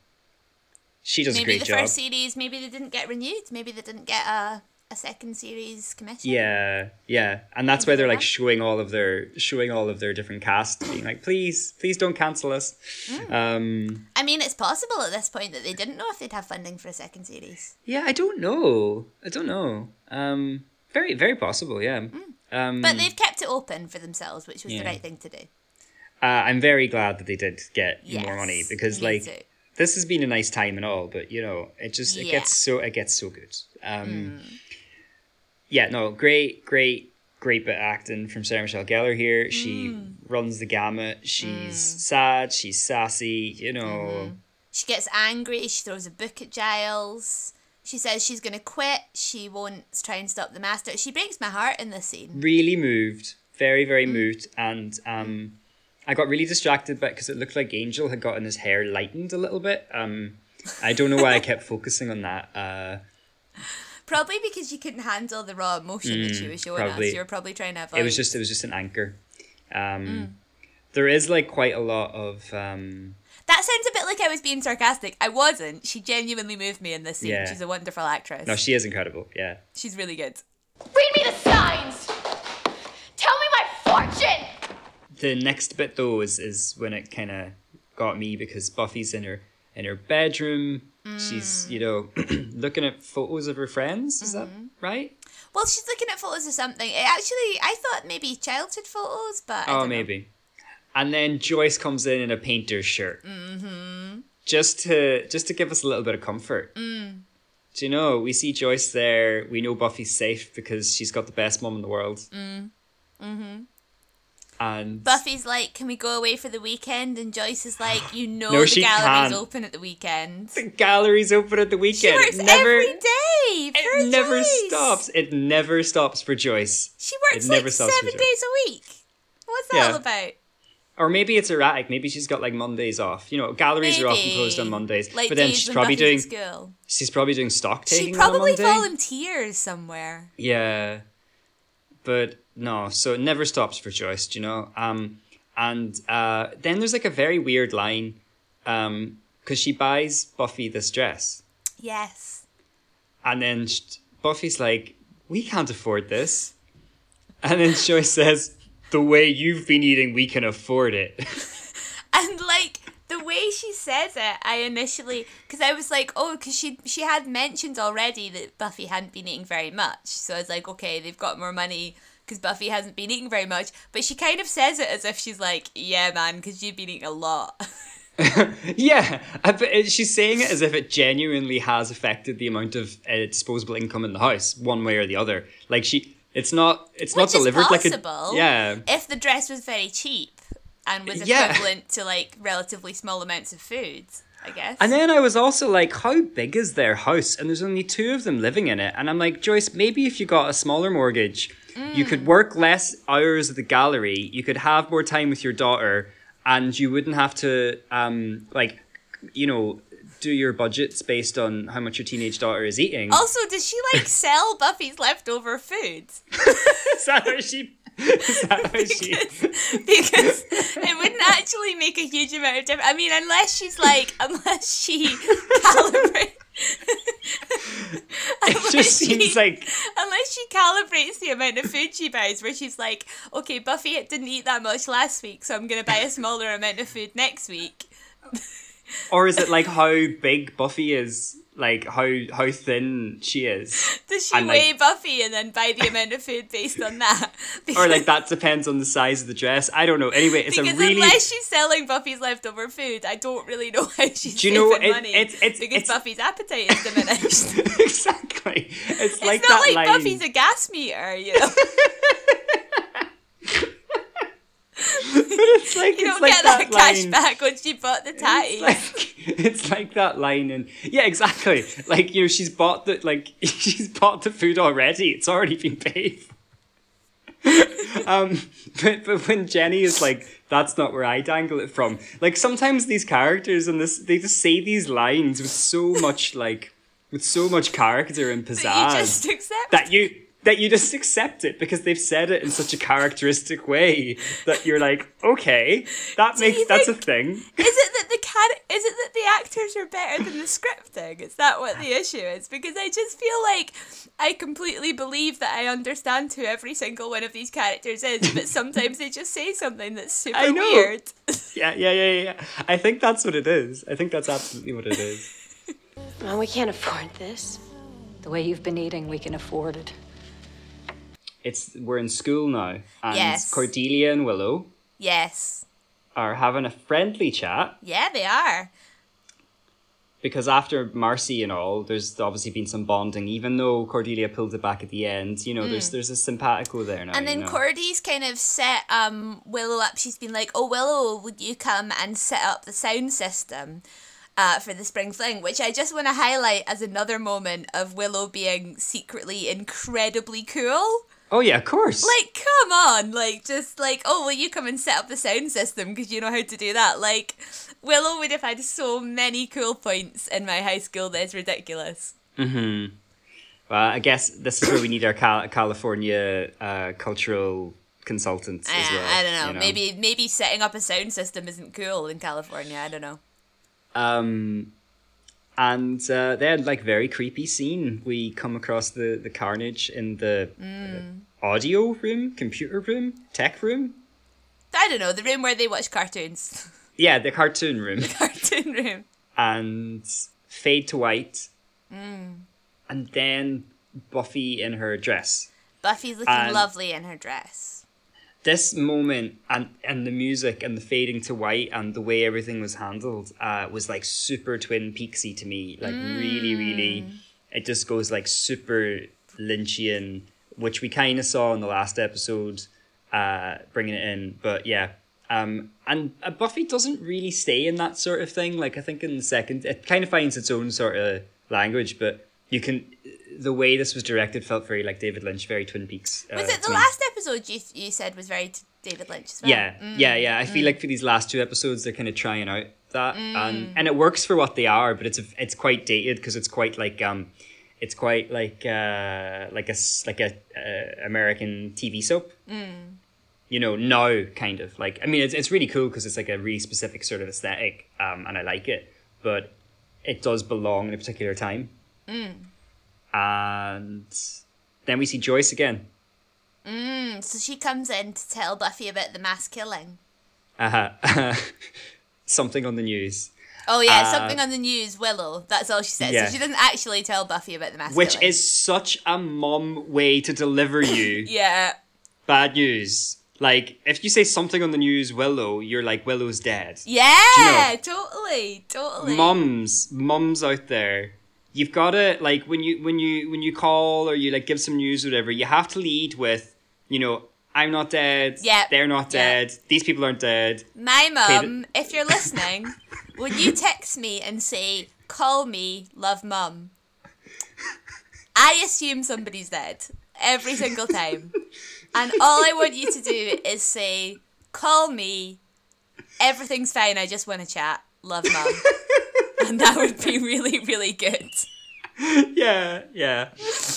she does a great job. maybe the first series, maybe they didn't get renewed. Maybe they didn't get a, a second series commission. Yeah, yeah, and that's why they're like showing all of their showing all of their different casts, being like, please, please don't cancel us. Mm. Um, I mean, it's possible at this point that they didn't know if they'd have funding for a second series. yeah, I don't know, I don't know. Um, very, very possible. Yeah. Um, Mm. But they've kept it open for themselves, which was Yeah. the right thing to do. uh, I'm very glad that they did get Yes, more money because like too. this has been a nice time and all, but you know, it just it Yeah. gets so it gets so good. Um, Mm. Yeah, no, great, great, great bit of acting from Sarah Michelle Gellar here. She Mm. runs the gamut. She's sad. She's sassy. You know. Mm-hmm. She gets angry. She throws a book at Giles. She says she's going to quit. She won't try and stop the master. She breaks my heart in this scene. really moved, very Mm. very moved, and um, I got really distracted by because it looked like Angel had gotten his hair lightened a little bit. Um, I don't know why I kept focusing on that. Uh, Probably because you couldn't handle the raw emotion that she was showing Mm, probably. us. You were probably trying to avoid. it was just it was just an anchor. Um, Mm. There is like quite a lot of um, That sounds a bit like I was being sarcastic. I wasn't. She genuinely moved me in this scene. Yeah. She's a wonderful actress. no, she is incredible. Yeah, She's really good. Read me the signs! Tell me my fortune! the next bit though is is when it kind of got me because Buffy's in her in her bedroom. She's you know looking at photos of her friends. Is that right? Well, she's looking at photos of something. It actually, I thought maybe childhood photos, but I Oh, know. maybe. And then Joyce comes in in a painter's shirt. Mm-hmm. Just to just to give us a little bit of comfort. Mm. Do you know? We see Joyce there. We know Buffy's safe because she's got the best mom in the world. And Buffy's like, "Can we go away for the weekend?" And Joyce is like, "You know No, the she gallery's can't. open at the weekend." the gallery's open at the She weekend. works never, every day. It never Joyce. stops. It never stops for Joyce. She works It like seven days a week. What's that Yeah. all about? Or maybe it's erratic. Maybe she's got like Mondays off. You know, galleries are often closed on Mondays. Like but then she's probably doing Buffy's school. she's probably doing stock She taking on a probably volunteers somewhere. Yeah, but no. So it never stops for Joyce. You know? Um, and uh, then there's like a very weird line, um, because she buys Buffy this dress, Yes. and then sh- Buffy's like, "We can't afford this," and then Joyce says, "The way you've been eating, we can afford it." And like the way she says it, I initially because I was like, oh, because she she had mentioned already that Buffy hadn't been eating very much, so I was like, okay, they've got more money because Buffy hasn't been eating very much. But she kind of says it as if she's like, yeah, man, because you've been eating a lot. Yeah, but she's saying it as if it genuinely has affected the amount of uh, disposable income in the house, one way or the other. Like she, it's not, it's not Which is delivered like a yeah. if the dress was very cheap and was Yeah. equivalent to like relatively small amounts of food, I guess. And then I was also like, how big is their house? And there's only two of them living in it. And I'm like, Joyce, maybe if you got a smaller mortgage, you Mm. could work less hours at the gallery, you could have more time with your daughter, and you wouldn't have to, um, like, you know, do your budgets based on how much your teenage daughter is eating. also, does she like sell Buffy's leftover food? is that how she? Is that how she? because it wouldn't actually make a huge amount of difference. I mean, unless she's like, unless she calibrates. It just seems like Unless she calibrates the amount of food she buys, where she's like, okay, Buffy didn't eat that much last week, so I'm going to buy a smaller amount of food next week. or is it like how big Buffy is? Like how how thin she is? Does she And, like- weigh Buffy and then buy the amount of food based on that? Or like that depends on the size of the dress. I don't know. Anyway, it's because a really unless she's selling Buffy's leftover food, I don't really know how she's Do you know, it- money. it's- it's- because it's- Buffy's appetite is diminished. exactly. It's like it's not that like line. Buffy's a gas meter, you know. It's like You it's don't like get that, cash line. back once you bought the tatty. It's like, it's like that line and yeah exactly like you know she's bought the like she's bought the food already it's already been paid um but, but when jenny is like that's not where i dangle it from like sometimes these characters and this they just say these lines with so much like with so much character and pizzazz that you just accept. That you just accept it because they've said it in such a characteristic way that you're like, okay, that Do you makes that's a thing. Is it that the cat? Is it that the actors are better than the scripting? Is that what the issue is? Because I just feel like I completely believe that I understand who every single one of these characters is, but sometimes they just say something that's super I know. weird. Yeah, yeah, yeah, yeah. I think that's what it is. I think that's absolutely what it is. Well, we can't afford this. The way you've been eating, we can afford it. It's we're in school now, and Yes. Cordelia and Willow yes. are having a friendly chat Yeah, they are. because after Marcy and all, there's obviously been some bonding. Even though Cordelia pulled it back at the end, you know, there's there's a simpatico there now. Mm. And then you know? Cordy's kind of set um Willow up. She's been like, "Oh Willow, would you come and set up the sound system uh, for the spring fling?" Which I just want to highlight as another moment of Willow being secretly incredibly cool. Oh yeah, of course. Like, come on, like just like, "Oh, will you come and set up the sound system because you know how to do that?" Like, Willow would have had so many cool points in my high school that is ridiculous. Well, I guess this is where we need our Cal- California uh, cultural consultants as I, well. I don't know. you Maybe maybe setting up a sound system isn't cool in California. I don't know. Um, and uh, then, like, very creepy scene. We come across the the carnage in the Mm. Audio room, computer room, tech room. I don't know, the room where they watch cartoons. Yeah, the cartoon room, The Cartoon room. and fade to white, Mm. and then Buffy in her dress. Buffy's looking And- lovely in her dress. this moment and and the music and the fading to white and the way everything was handled uh, was like super Twin Peaksy to me. Like really, really, it just goes like super Lynchian, which we kind of saw in the last episode. uh, bringing it in. But yeah, um, and uh, Buffy doesn't really stay in that sort of thing. Like I think in the second, it kind of finds its own sort of language, but you can. The way this was directed felt very like David Lynch, very Twin Peaks. Uh, Was it the me. last episode you you said was very t- David Lynch as well? Yeah, yeah, yeah. I feel like for these last two episodes, they're kind of trying out that, and and it works for what they are, but it's a, it's quite dated because it's quite like um, it's quite like uh like a like a uh, American TV soap. You know, now kind of like I mean, it's it's really cool because it's like a really specific sort of aesthetic, um, and I like it, but it does belong in a particular time. And then we see Joyce again. Mm, so she comes in to tell Buffy about the mass killing. Uh-huh. Something on the news. Oh yeah, Uh, something on the news, Willow. That's all she says. Yeah. So she doesn't actually tell Buffy about the mass Which is such a mom way to deliver you yeah, bad news. Like, if you say something on the news, Willow, you're like, Willow's dead. yeah, totally, totally. Mums, mums out there, you've got to like when you when you when you call or you like give some news or whatever, you have to lead with, you know, I'm not dead. Yeah, They're not yep. dead. These people aren't dead. My mum, if you're listening, would you text me and say, "Call me, love mum"? I assume somebody's dead every single time, and all I want you to do is say, "Call me, everything's fine. I just want to chat, love mum," and that would be really, really good. yeah, yeah.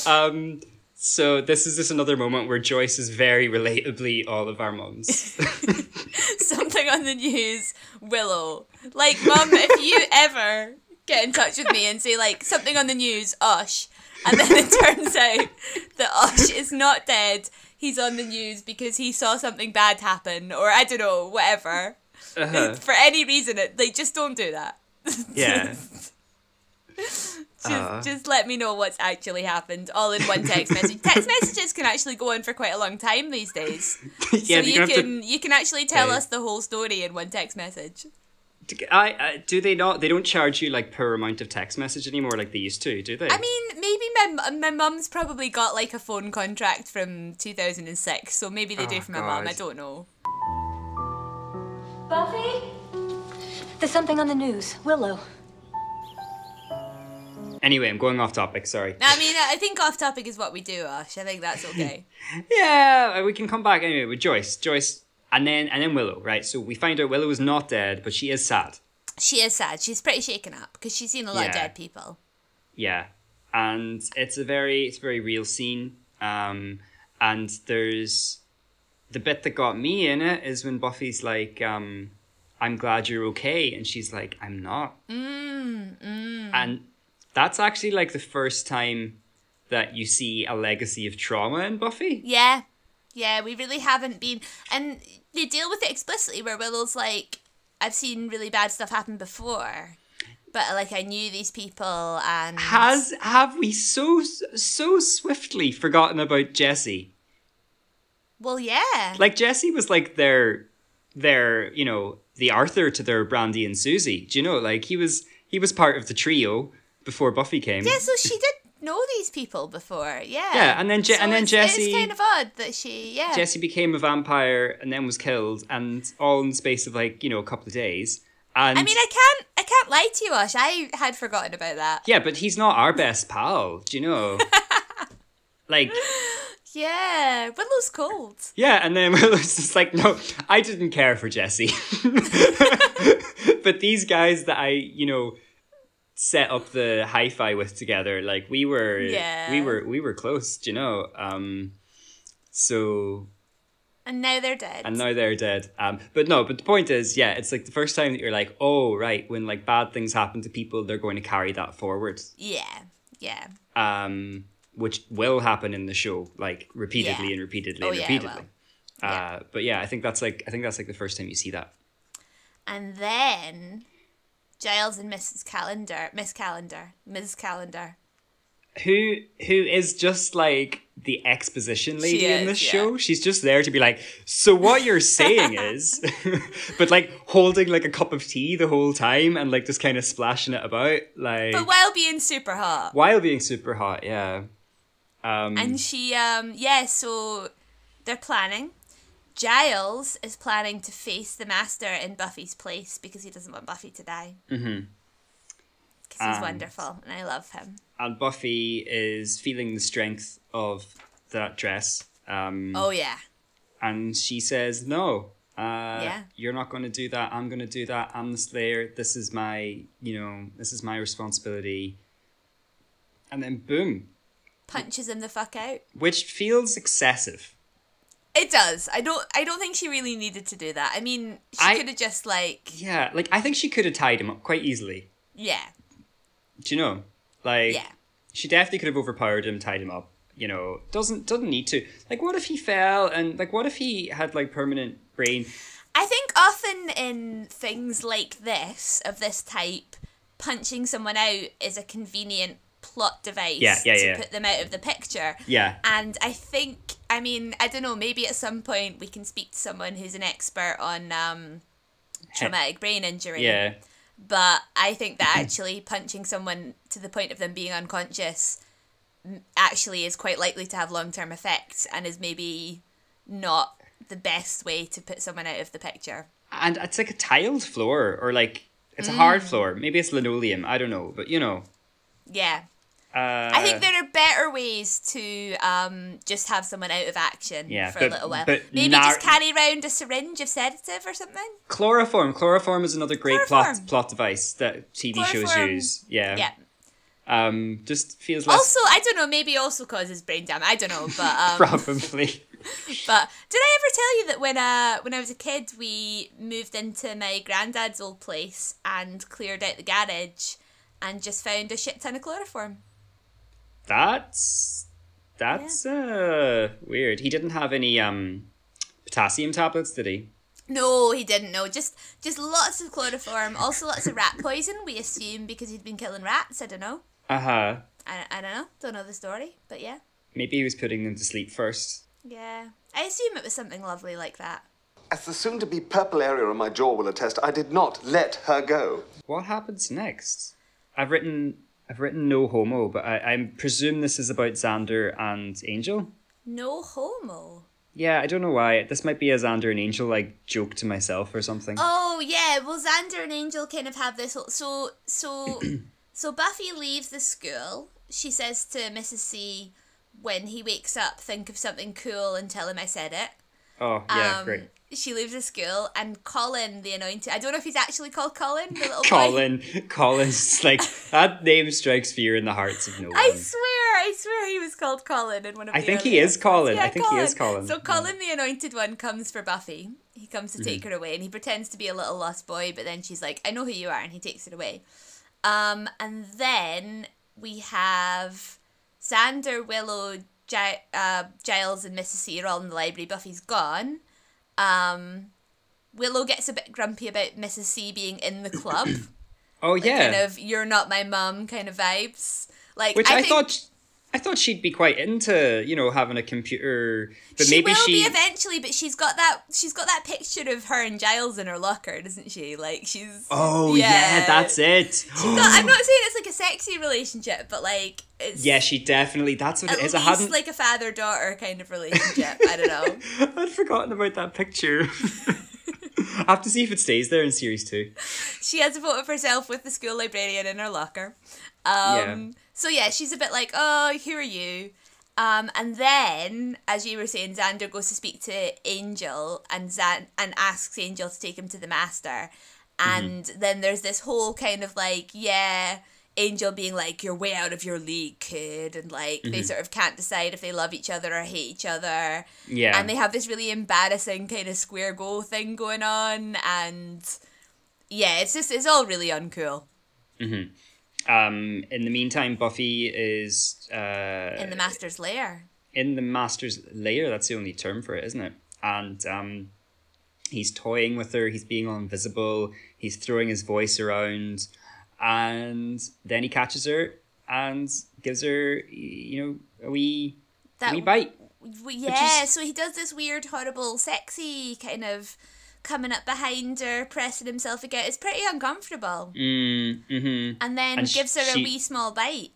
Um, so this is just another moment where Joyce is very relatably all of our mums. something on the news, Willow. Like, mum, if you ever get in touch with me and say, like, something on the news, Osh, and then it turns out that Osh is not dead, he's on the news because he saw something bad happen, or I don't know, whatever. Uh-huh. For any reason, it, like, just don't do that. Yeah. Just, Uh. just let me know what's actually happened, all in one text message. text messages can actually go on for quite a long time these days. yeah, so you can you can actually tell us the whole story in one text message. I, I do they not? They don't charge you like per amount of text message anymore, like they used to, do they? I mean, maybe my my mum's probably got like a phone contract from 2006, so maybe they do Oh, for my mum. I don't know. Buffy? There's something on the news. Willow. anyway, I'm going off topic. Sorry. I mean, I think off topic is what we do, Ash. I think that's okay. Yeah, we can come back anyway with Joyce. Joyce, and then and then Willow. Right. So we find out Willow is not dead, but she is sad. she is sad. She's pretty shaken up because she's seen a lot of dead people. Yeah, and it's a very it's a very real scene. Um, and there's the bit that got me in it is when Buffy's like, um, "I'm glad you're okay," and she's like, "I'm not." Mm, mm. And that's actually like the first time that you see a legacy of trauma in Buffy. Yeah, yeah, we really haven't been, and they deal with it explicitly. Where Willow's like, "I've seen really bad stuff happen before." But like I knew these people and Has have we so so swiftly forgotten about Jesse? well yeah Like Jesse was like their their, you know, the Arthur to their Brandy and Susie. Do you know? Like he was he was part of the trio before Buffy came. Yeah, so she did know these people before. Yeah. Yeah, and then Je- So and then it's- Jessie- It's kind of odd that she. Yeah. Jesse became a vampire and then was killed and all in the space of like, you know, a couple of days. And I mean, I can't. I can't lie to you, Ash. I had forgotten about that. Yeah, but he's not our best pal, do you know? like Yeah, Willow's cold. Yeah, and then Willow's just like, no, I didn't care for Jesse. but these guys that I, you know, set up the hi-fi with together, like we were Yeah. we were we were close, do you know? Um so And now they're dead. and now they're dead. Um but no, but the point is, yeah, it's like the first time that you're like, oh right, when like bad things happen to people, they're going to carry that forward. yeah, yeah. Um which will happen in the show, like repeatedly Yeah. and repeatedly Oh, and yeah, it repeatedly. will. Uh, but yeah, I think that's like I think that's like the first time you see that. And then Giles and Mrs. Calendar, Miss Calendar, Ms. Calendar. Who who is just like the exposition lady in is, this yeah. show? She's just there to be like, so what you're saying is, but like holding like a cup of tea the whole time and like just kind of splashing it about, like But while being super hot. while being super hot. Yeah. Um, And she, um, yeah, so they're planning. Giles is planning to face the Master in Buffy's place because he doesn't want Buffy to die. Mm-hmm. Because he's wonderful and I love him. And Buffy is feeling the strength of that dress. Um, Oh yeah. and she says, "No, uh, Yeah. you're not going to do that. I'm going to do that. I'm the Slayer. This is my, you know, this is my responsibility." And then boom, Punches him the fuck out. which feels excessive. It does. I don't. I don't think she really needed to do that. I mean, she I- could have just like, Yeah, like I think she could have tied him up quite easily. yeah, Do you know? Like, yeah. she definitely could have overpowered him, tied him up. You know, doesn't doesn't need to. Like, what if he fell and like, what if he had like permanent brain? I think often in things like this, of this type, punching someone out is a convenient plot device Yeah, yeah, to yeah. put them out of the picture. Yeah. And I think, I mean, I don't know, maybe at some point we can speak to someone who's an expert on um, traumatic brain injury. Yeah, But I think that actually punching someone to the point of them being unconscious actually is quite likely to have long term effects and is maybe not the best way to put someone out of the picture. and it's like a tiled floor or like it's a Mm. hard floor. Maybe it's linoleum. I don't know, but you know. Yeah. Uh, I think there are better ways to um, just have someone out of action Yeah, for but- a little while. Maybe nar- just carry around a syringe of sedative or something. chloroform. Chloroform is another great plot Chloroform. plot device that TV shows use. Yeah. Yeah. Um, just feels less Also, I don't know. Maybe also causes brain damage. I don't know, but um, probably. But did I ever tell you that when uh when I was a kid we moved into my granddad's old place and cleared out the garage and just found a shit ton of chloroform. That's that's uh weird. He didn't have any um potassium tablets, did he? No, he didn't No, Just just lots of chloroform. Also lots of rat poison. We assume because he'd been killing rats. I don't know. Uh huh. I, I don't know. Don't know the story. But yeah, Maybe he was putting them to sleep first. yeah. I assume it was something lovely like that. As the soon to be purple area on my jaw will attest, I did not let her go. What happens next? I've written I've written no homo, but I, I presume this is about Xander and Angel. No homo. Yeah, I don't know why. This might be a Xander and Angel like joke to myself or something. Oh yeah, well Xander and Angel kind of have this whole so so so Buffy leaves the school. She says to Mrs. C when he wakes up, think of something cool and tell him I said it. Oh, yeah, um, great. She leaves the school and Colin the anointed I don't know if he's actually called Colin, the little boy. Colin, Colin's like that name strikes fear in the hearts of no one. I swear, I swear he was called Colin in one of I think he is. Colin. Yeah, I think he is Colin. So. Colin the anointed one comes for Buffy. He comes to Mm-hmm. take her away and he pretends to be a little lost boy, but then she's like, I know who you are, and he takes it away. Um, and then we have Xander, Willow, Gi- uh, Giles, and Mrs. C are all in the library. Buffy's gone. Um, Willow gets a bit grumpy about Mrs. C being in the club. Oh yeah, Kind of, you're not my mum kind of vibes. Like, which I, think thought I thought she'd be quite into, you know, having a computer, but maybe she maybe will she. be eventually, but she's got that she's got that picture of her and Giles in her locker, doesn't she? Like she's oh yeah. that's it. No, I'm not saying it's like a sexy relationship, but like it's yeah, she definitely. That's what at it is. I hadn't. like a father daughter kind of relationship. I don't know. I'd forgotten about that picture. I have to see if it stays there in series two. She has a photo of herself with the school librarian in her locker. Um, Yeah. So yeah, she's a bit like, oh, who are you? Um, and then, as you were saying, Xander goes to speak to Angel and Zan- and asks Angel to take him to the Master. And then there's this whole kind of like, yeah, Angel being like, you're way out of your league, kid. And like, they sort of can't decide if they love each other or hate each other. Yeah. And they have this really embarrassing kind of square go thing going on. And yeah, it's just, it's all really uncool. Um, in the meantime, Buffy is uh, in the Master's lair. in the master's lair. That's the only term for it, isn't it? And um, he's toying with her. He's being all invisible. He's throwing his voice around, and then he catches her and gives her, you know, a wee, That wee bite. w- yeah, is- so he does this weird, horrible, sexy kind of coming up behind her, pressing himself again. It's pretty uncomfortable. Mm, mm-hmm. And then And gives her she- a wee small bite.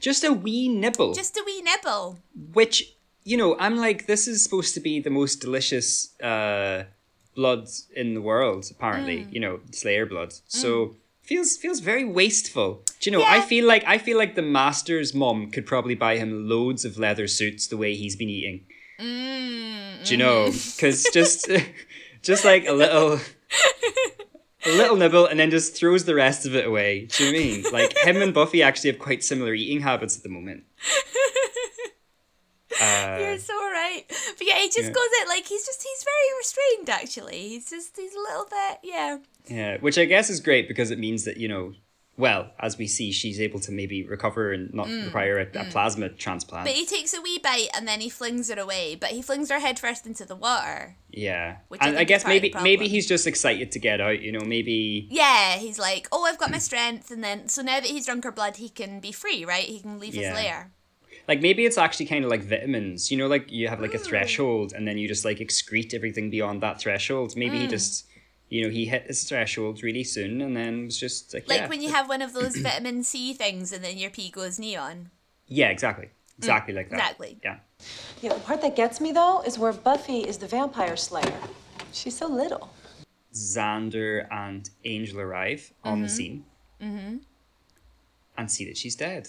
Just a wee nibble, Just a wee nibble. which you know, I'm like, this is supposed to be the most delicious uh, blood in the world, apparently. Mm. You know, Slayer blood. So feels feels very wasteful. Do you know? I feel like I feel like the master's mom could probably buy him loads of leather suits the way he's been eating. Mm, Do you know? Because just just like a little. A little nibble and then just throws the rest of it away. Do you know I mean? Like him and Buffy actually have quite similar eating habits at the moment. Uh, You're so right. But yeah, he just Yeah. goes it like he's just he's very restrained actually. He's just he's a little bit yeah. Yeah, which I guess is great because it means that you know, well, as we see, she's able to maybe recover and not require a, a plasma transplant. But he takes a wee bite and then he flings her away. But he flings her head first into the water. yeah, Which I and I, think guess maybe maybe he's just excited to get out. You know, maybe Yeah, he's like, oh, I've got my strength, and then so now that he's drunk her blood, he can be free, right? He can leave Yeah. his lair. Like maybe it's actually kind of like vitamins. You know, like you have like Mm. a threshold, and then you just like excrete everything beyond that threshold. Maybe Mm. he just. You know, he hit his threshold really soon, and then was just like, Like yeah, when you have one of those vitamin C things, and then your pee goes neon. yeah, exactly, exactly like that. Mm, exactly. Yeah, Yeah, the part that gets me though is where Buffy is the vampire slayer. She's so little. Xander and Angel arrive on Mm-hmm. the scene, mm-hmm. and see that she's dead.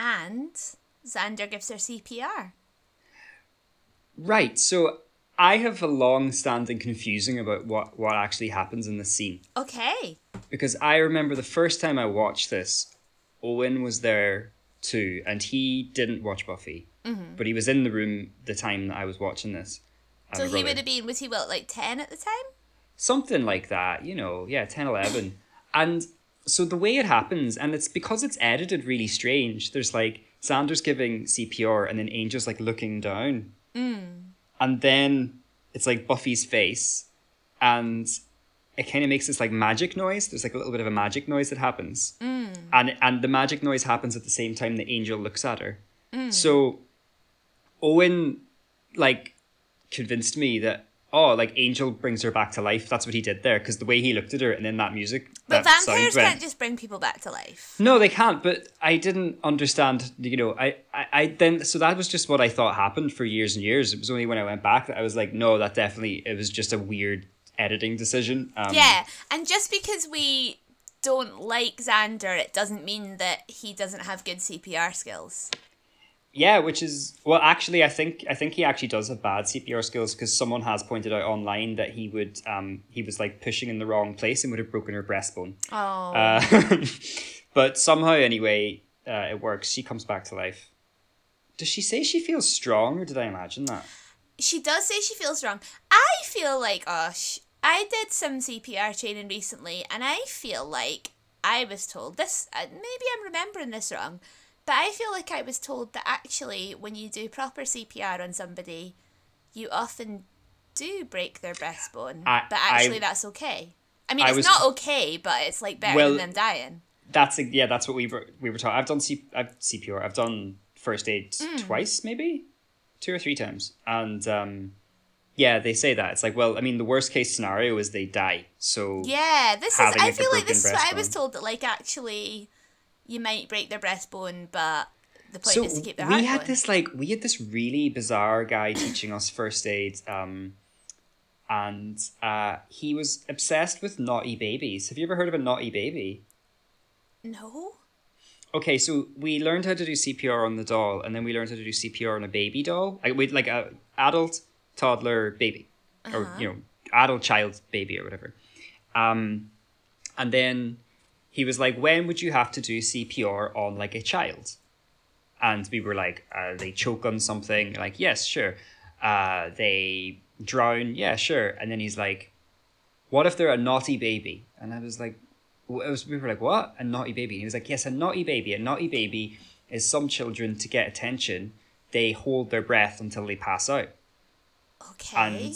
And Xander gives her CPR. Right. So I have a long standing confusing about what, what actually happens in this scene. Okay. Because I remember the first time I watched this, Owen was there too, and he didn't watch Buffy. Mm-hmm. But he was in the room the time that I was watching this. So he would have been, was he what, like 10 at the time? something like that, you know, yeah, 10, 11. and so the way it happens, and it's because it's edited really strange, there's like Xander's giving CPR and then Angel's like looking down. Mm. And then it's like Buffy's face, and it kind of makes this like magic noise. There's like a little bit of a magic noise that happens. Mm. And, and the magic noise happens at the same time the angel looks at her. Mm. So Owen, like, convinced me that oh, like Angel brings her back to life. That's what he did there because the way he looked at her and then that music. But that vampires sound can't just bring people back to life. No, they can't. But I didn't understand. You know, I, I, I then so that was just what I thought happened for years and years. It was only when I went back that I was like, no, that definitely it was just a weird editing decision. Um, Yeah, and just because we don't like Xander, it doesn't mean that he doesn't have good CPR skills. Yeah, which is well, actually, I think I think he actually does have bad CPR skills because someone has pointed out online that he would um he was like pushing in the wrong place and would have broken her breastbone. Oh. Uh, but somehow, anyway, uh, it works. She comes back to life. Does she say she feels strong, or did I imagine that? she does say she feels strong. I feel like, oh, sh- I did some CPR training recently, and I feel like I was told this. Uh, maybe I'm remembering this wrong, but I feel like I was told that actually, when you do proper CPR on somebody, you often do break their breastbone, I- but actually I- that's okay. I mean, I it's was- not okay, but it's like better Well- than them dying. That's a, yeah. That's what we were we were talking. I've done C, I've CPR. I've done first aid Mm. twice, maybe two or three times, and um, yeah, they say that it's like well, I mean, the worst case scenario is they die. So Yeah, this is. I feel like this is what I was told that like actually, you might break their breastbone, but the point so is to keep their we had going. this like we had this really bizarre guy teaching us first aid um and uh he was obsessed with naughty babies have you ever heard of a naughty baby No. okay so we learned how to do cpr on the doll and then we learned how to do cpr on a baby doll like with like a adult toddler baby or you know adult child baby or whatever um and then he was like when would you have to do cpr on like a child and we were like, uh, they choke on something. Like, yes, sure. Uh, they drown. Yeah, sure. And then he's like, what if they're a naughty baby? And I was like, it was, we were like, what? A naughty baby? And he was like, yes, a naughty baby. A naughty baby is some children to get attention. They hold their breath until they pass out. Okay. And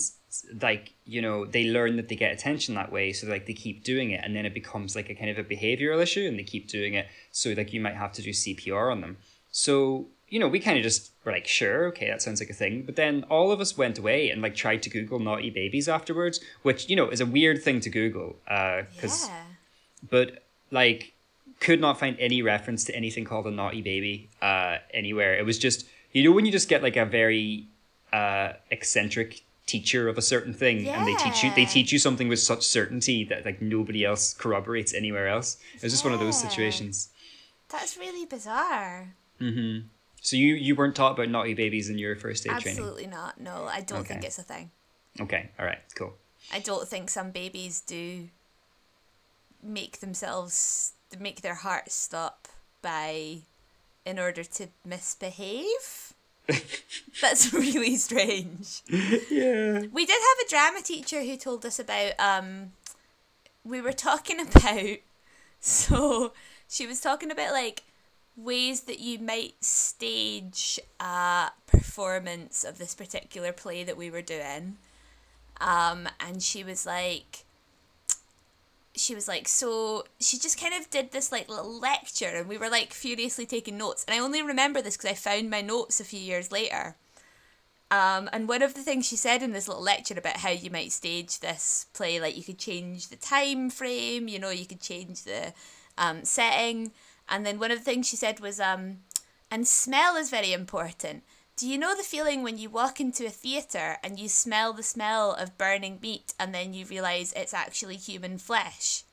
like, you know, they learn that they get attention that way. So like they keep doing it. And then it becomes like a kind of a behavioral issue and they keep doing it. So like you might have to do CPR on them. So, you know, we kind of just were like, sure, okay, that sounds like a thing. But then all of us went away and like tried to Google naughty babies afterwards, which, you know, is a weird thing to Google. Uh, cause, yeah. but like, could not find any reference to anything called a naughty baby uh, anywhere. It was just, You know when you just get like a very uh, eccentric teacher of a certain thing, and they teach you they teach you something with such certainty that like nobody else corroborates anywhere else. It was just one of those situations. That's really bizarre. Mm-hmm. So you you weren't taught about naughty babies in your first aid training. Absolutely not. No, I don't think it's a thing. Okay, all right, cool. I don't think some babies do make themselves make their hearts stop by in order to misbehave. That's really strange. Yeah. We did have a drama teacher who told us about um we were talking about so she was talking about like ways that you might stage a performance of this particular play that we were doing. Um and she was like she was like so she just kind of did this like little lecture and we were like furiously taking notes and i only remember this because i found my notes a few years later um, and one of the things she said in this little lecture about how you might stage this play, like you could change the time frame, you know, you could change the um, setting. And then one of the things she said was, um, and smell is very important. Do you know the feeling when you walk into a theatre and you smell the smell of burning meat and then you realise it's actually human flesh?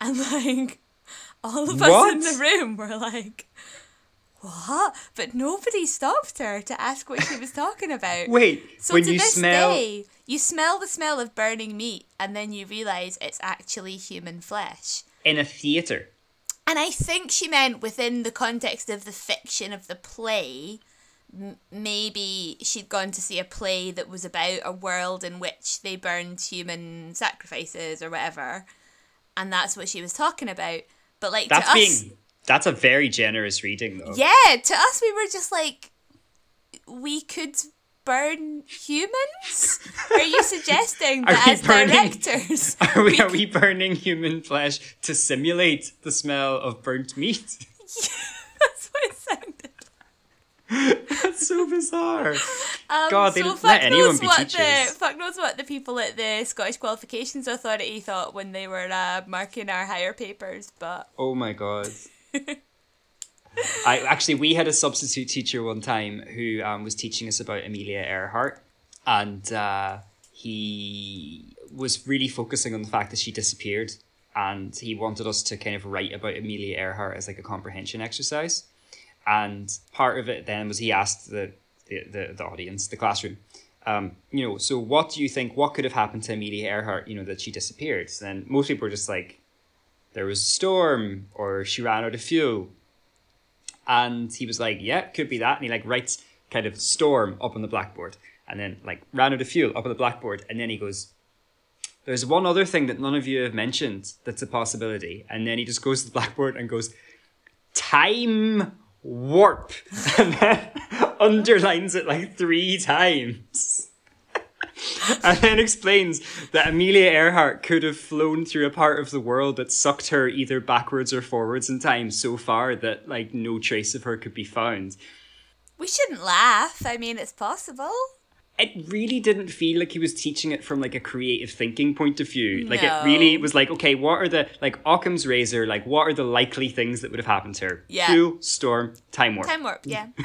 And like, all of us in the room were like, what? But nobody stopped her to ask what she was talking about. Wait, So when to you this smell day, you smell the smell of burning meat, and then you realise it's actually human flesh. in a theater. And I think she meant within the context of the fiction of the play. M- maybe she'd gone to see a play that was about a world in which they burned human sacrifices or whatever, and that's what she was talking about. But like That's to us, being that's a very generous reading though. yeah, to us, we were just like, we could burn humans? Are you suggesting that as burning- directors? Are we, are we burning human flesh to simulate the smell of burnt meat? That's what it sounded. That's so bizarre. Um, God, they so let anyone be what teachers. the fuck knows what the people at the Scottish Qualifications Authority thought when they were uh, marking our higher papers, but Oh my god. I actually we had a substitute teacher one time who um, was teaching us about Amelia Earhart, and uh, he was really focusing on the fact that she disappeared, and he wanted us to kind of write about Amelia Earhart as like a comprehension exercise, and part of it then was he asked the the, the, the audience, the classroom, um, you know, so what do you think? What could have happened to Amelia Earhart? You know, that she disappeared. And most people were just like, there was a storm or she ran out of fuel. And he was like, yeah, could be that. And he like writes kind of storm up on the blackboard and then like ran out of fuel up on the blackboard. And then he goes, there's one other thing that none of you have mentioned that's a possibility. And then he just goes to the blackboard and goes, time warp. And then underlines it like three times. and then explains that Amelia Earhart could have flown through a part of the world that sucked her either backwards or forwards in time so far that like no trace of her could be found. we shouldn't laugh. I mean, it's possible. It really didn't feel like he was teaching it from like a creative thinking point of view. Like it really was like, okay, what are the like Occam's razor? Like what are the likely things that would have happened to her? Yeah. Fuel, storm, time warp. Time warp, yeah.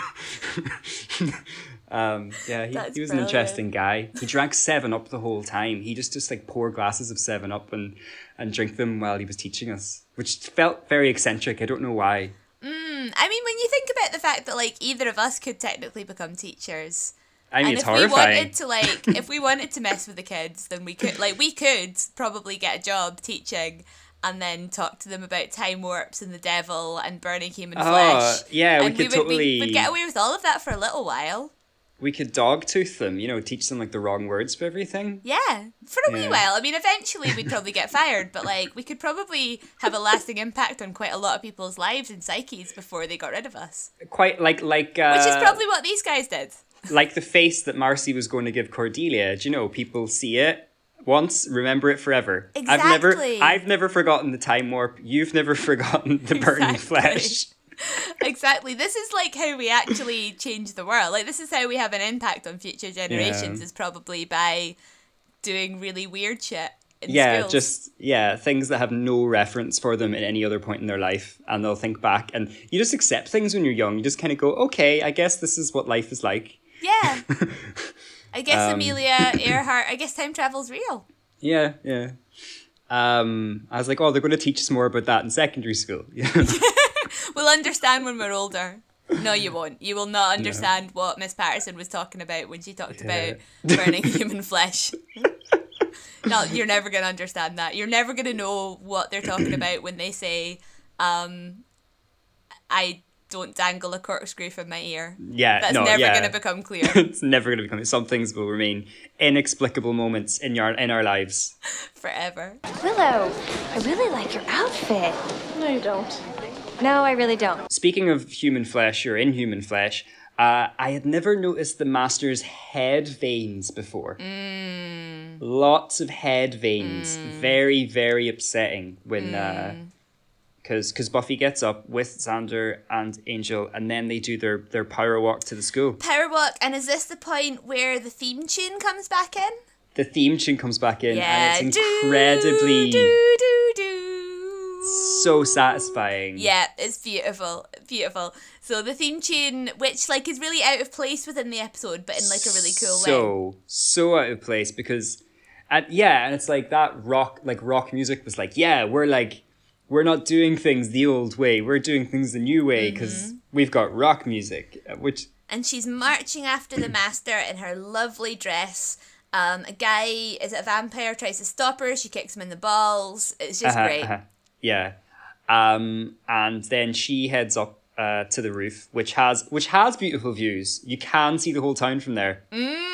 Um, yeah, he, he was an interesting guy. He drank Seven Up the whole time. He just just like pour glasses of Seven Up and and drink them while he was teaching us, which felt very eccentric. I don't know why. I mean, when you think about the fact that like either of us could technically become teachers, I mean, and it's if we wanted to like, if we wanted to mess with the kids, then we could like we could probably get a job teaching. And then talk to them about time warps and the devil and burning human Oh, flesh. yeah, we and could we would, we totally- would get away with all of that for a little while. we could dog tooth them, you know, teach them like the wrong words for everything. Yeah, for a wee while. I mean, eventually we'd probably get fired, but like we could probably have a lasting impact on quite a lot of people's lives and psyches before they got rid of us. Quite like like uh, Which is probably what these guys did. Like the face that Marcy was going to give Cordelia. Do you know? People see it once, remember it forever. Exactly. I've never, I've never forgotten the time warp. You've never forgotten the burning Exactly. flesh. exactly. This is like how we actually change the world. Like this is how we have an impact on future generations. Yeah. Is probably by doing really weird shit in yeah, schools. just yeah, things that have no reference for them at any other point in their life, and they'll think back, and you just accept things when you're young. You just kind of go, okay, I guess this is what life is like. Yeah. I guess Um, Amelia Earhart. I guess time travel's real. Yeah, yeah. Um, I was like, oh, they're going to teach us more about that in secondary school. Yeah. We'll understand when we're older. No, you won't. You will not understand what Miss Patterson was talking about when she talked about burning human flesh. no, you're never going to understand that. You're never going to know what they're talking about when they say, um, I don't dangle a corkscrew from my ear. yeah, That's no, never yeah. going to become clear it's never going to become. Some things will remain inexplicable moments in your in our lives. forever. Willow, I really like your outfit. No, you don't. No, I really don't. Speaking of human flesh or inhuman flesh, uh, I had never noticed the master's head veins before. Mm. Lots of head veins. Mm. Very, very upsetting when. Uh, mm. Because because Buffy gets up with Xander and Angel, and then they do their, their power walk to the school. Power walk, and is this the point where the theme tune comes back in? The theme tune comes back in, Yeah. and it's incredibly do, do, do. so satisfying. Yeah, it's beautiful, beautiful. So the theme tune, which like is really out of place within the episode, but in like a really cool way. so so out of place because and yeah and it's like that rock like rock music was like yeah we're like we're not doing things the old way we're doing things the new way because Mm-hmm. we've got rock music uh, which And she's marching after the master in her lovely dress. Um, a guy is it a vampire tries to stop her. She kicks him in the balls. It's just uh-huh, great. uh-huh, yeah um and then she heads up uh, to the roof which has which has beautiful views you can see the whole town from there Mm,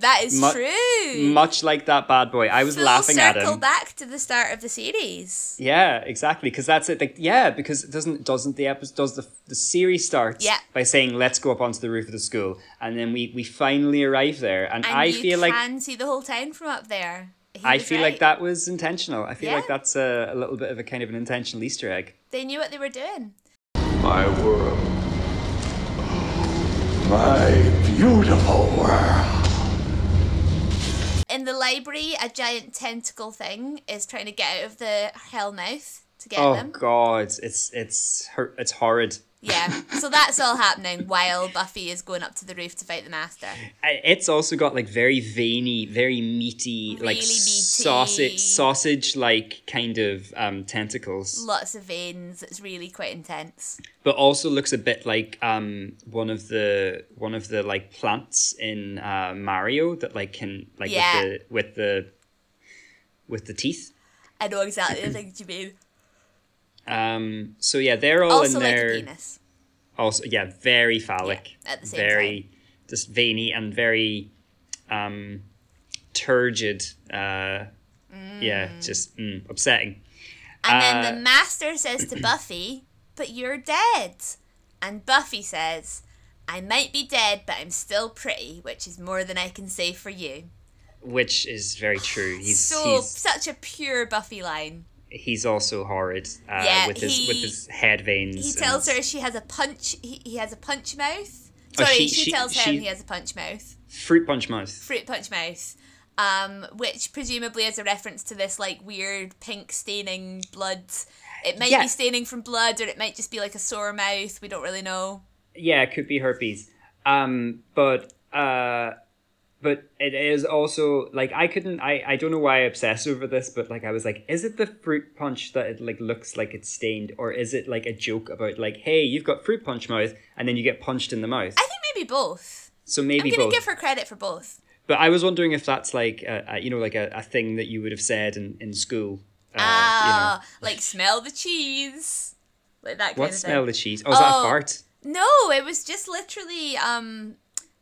that is Mu- true. much like that bad boy i was Full laughing at it. circle back to the start of the series. Yeah, exactly. Because that's it. Like, yeah, because it doesn't doesn't the episode does the the series starts Yeah. by saying let's go up onto the roof of the school, and then we we finally arrive there, and, And I you feel like can see the whole town from up there. He I feel right. like that was intentional. I feel like that's a, a little bit of a kind of an intentional Easter egg. They knew what they were doing. My world. My beautiful world. In the library, a giant tentacle thing is trying to get out of the Hellmouth to get oh them. Oh god, it's it's it's horrid. Yeah. So that's all happening while Buffy is going up to the roof to fight the master. It's also got like very veiny, very meaty, like Really meaty. sausage sausage like kind of um, tentacles. Lots of veins. It's really quite intense. but also looks a bit like um one of the one of the like plants in uh, Mario that like can like Yeah. with the with the with the teeth. I know exactly the things you mean. Um, so yeah, they're all Also in like there. penis. Also, yeah, very phallic, Yeah, at the same very just veiny and very um, turgid. Uh, Yeah, just mm, upsetting. And then Uh, the master says to Buffy, But you're dead. And Buffy says, I might be dead, but I'm still pretty, which is more than I can say for you. Which is very true. He's so he's such a pure Buffy line. He's also horrid uh, Yeah, with his with his head veins. He tells and- her she has a punch. He, he has a punch mouth. Oh, Sorry, she- she, she- tells him she- he has a punch mouth. fruit punch mouth. Fruit punch mouth. Um, which presumably is a reference to this like weird pink staining blood. It might Yeah. be staining from blood, or it might just be like a sore mouth. We don't really know. Yeah, it could be herpes. Um, but uh, but it is also like I couldn't. I I don't know why I obsess over this, but like I was like, is it the fruit punch that it like looks like it's stained, or is it like a joke about like, hey, you've got fruit punch mouth, and then you get punched in the mouth? I think maybe both. So I'm maybe gonna both. give her credit for both. But I was wondering if that's like a, a, you know like a, a thing that you would have said in in school. Uh, Ah, like smell the cheese, like that you kind What of smell thing. the cheese? Oh, is that a Oh. fart? No, it was just literally um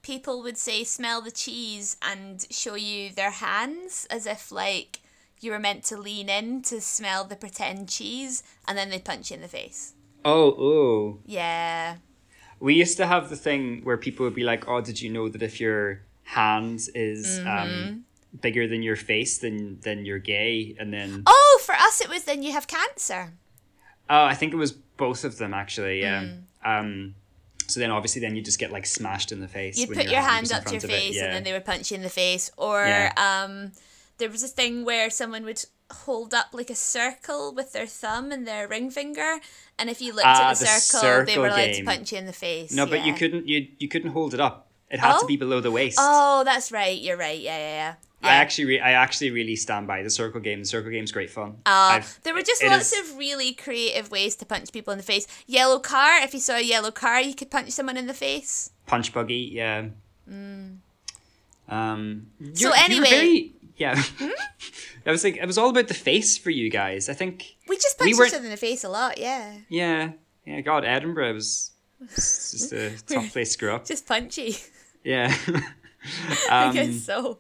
people would say smell the cheese and show you their hands as if like you were meant to lean in to smell the pretend cheese and then they'd punch you in the face. Oh, oh. Yeah. We used to have the thing where people would be like, "Oh, did you know that if your hand is Mm-hmm. um, bigger than your face, then then you're gay?" And then Oh, for us it was then you have cancer. oh, I think it was both of them actually. Yeah. Mm. Um, so then obviously then you just get like smashed in the face. You'd put your hand in up to your front of it, face yeah. and then they would punch you in the face. Or Yeah. um there was a thing where someone would hold up like a circle with their thumb and their ring finger, and if you looked Ah, at the, the circle, they were allowed game. to punch you in the face. No, but you couldn't. You you couldn't hold it up. It had Oh? to be below the waist. Oh, that's right. You're right. Yeah, yeah, yeah. I actually, re- I actually really stand by the circle game. The circle game's great fun. Uh, there were just lots is- of really creative ways to punch people in the face. Yellow car. If you saw a yellow car, you could punch someone in the face. punch buggy. Yeah. Um. Mm. So you're- you're anyway- Hmm? very- yeah. I was like, it was all about the face for you guys. I think. We just We punched weren't- each other in the face a lot. Yeah, Yeah. Yeah. God, Edinburgh was just a tough place to grow up. just punchy. Yeah. I um, guess so.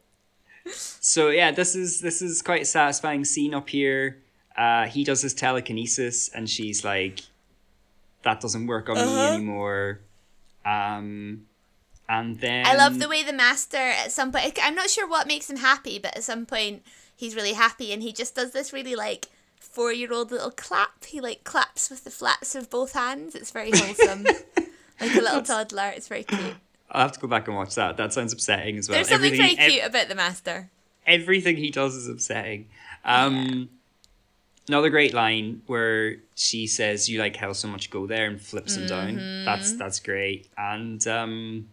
So yeah, this is this is quite a satisfying scene up here. Uh, he does his telekinesis, and she's like, "That doesn't work on me Uh-huh. anymore." Um, and then I love the way the master at some point. I'm not sure what makes him happy, but at some point he's really happy, and he just does this really like four year old little clap. He like claps with the flats of both hands. It's very wholesome, like a little toddler. It's very cute. I'll have to go back and watch that. That sounds upsetting as well. There's something very Everything- ev- cute about the master. everything he does is upsetting. Um, Another great line where she says, "You like hell so much, go there," and flips him down. Mm-hmm. That's that's great. And um,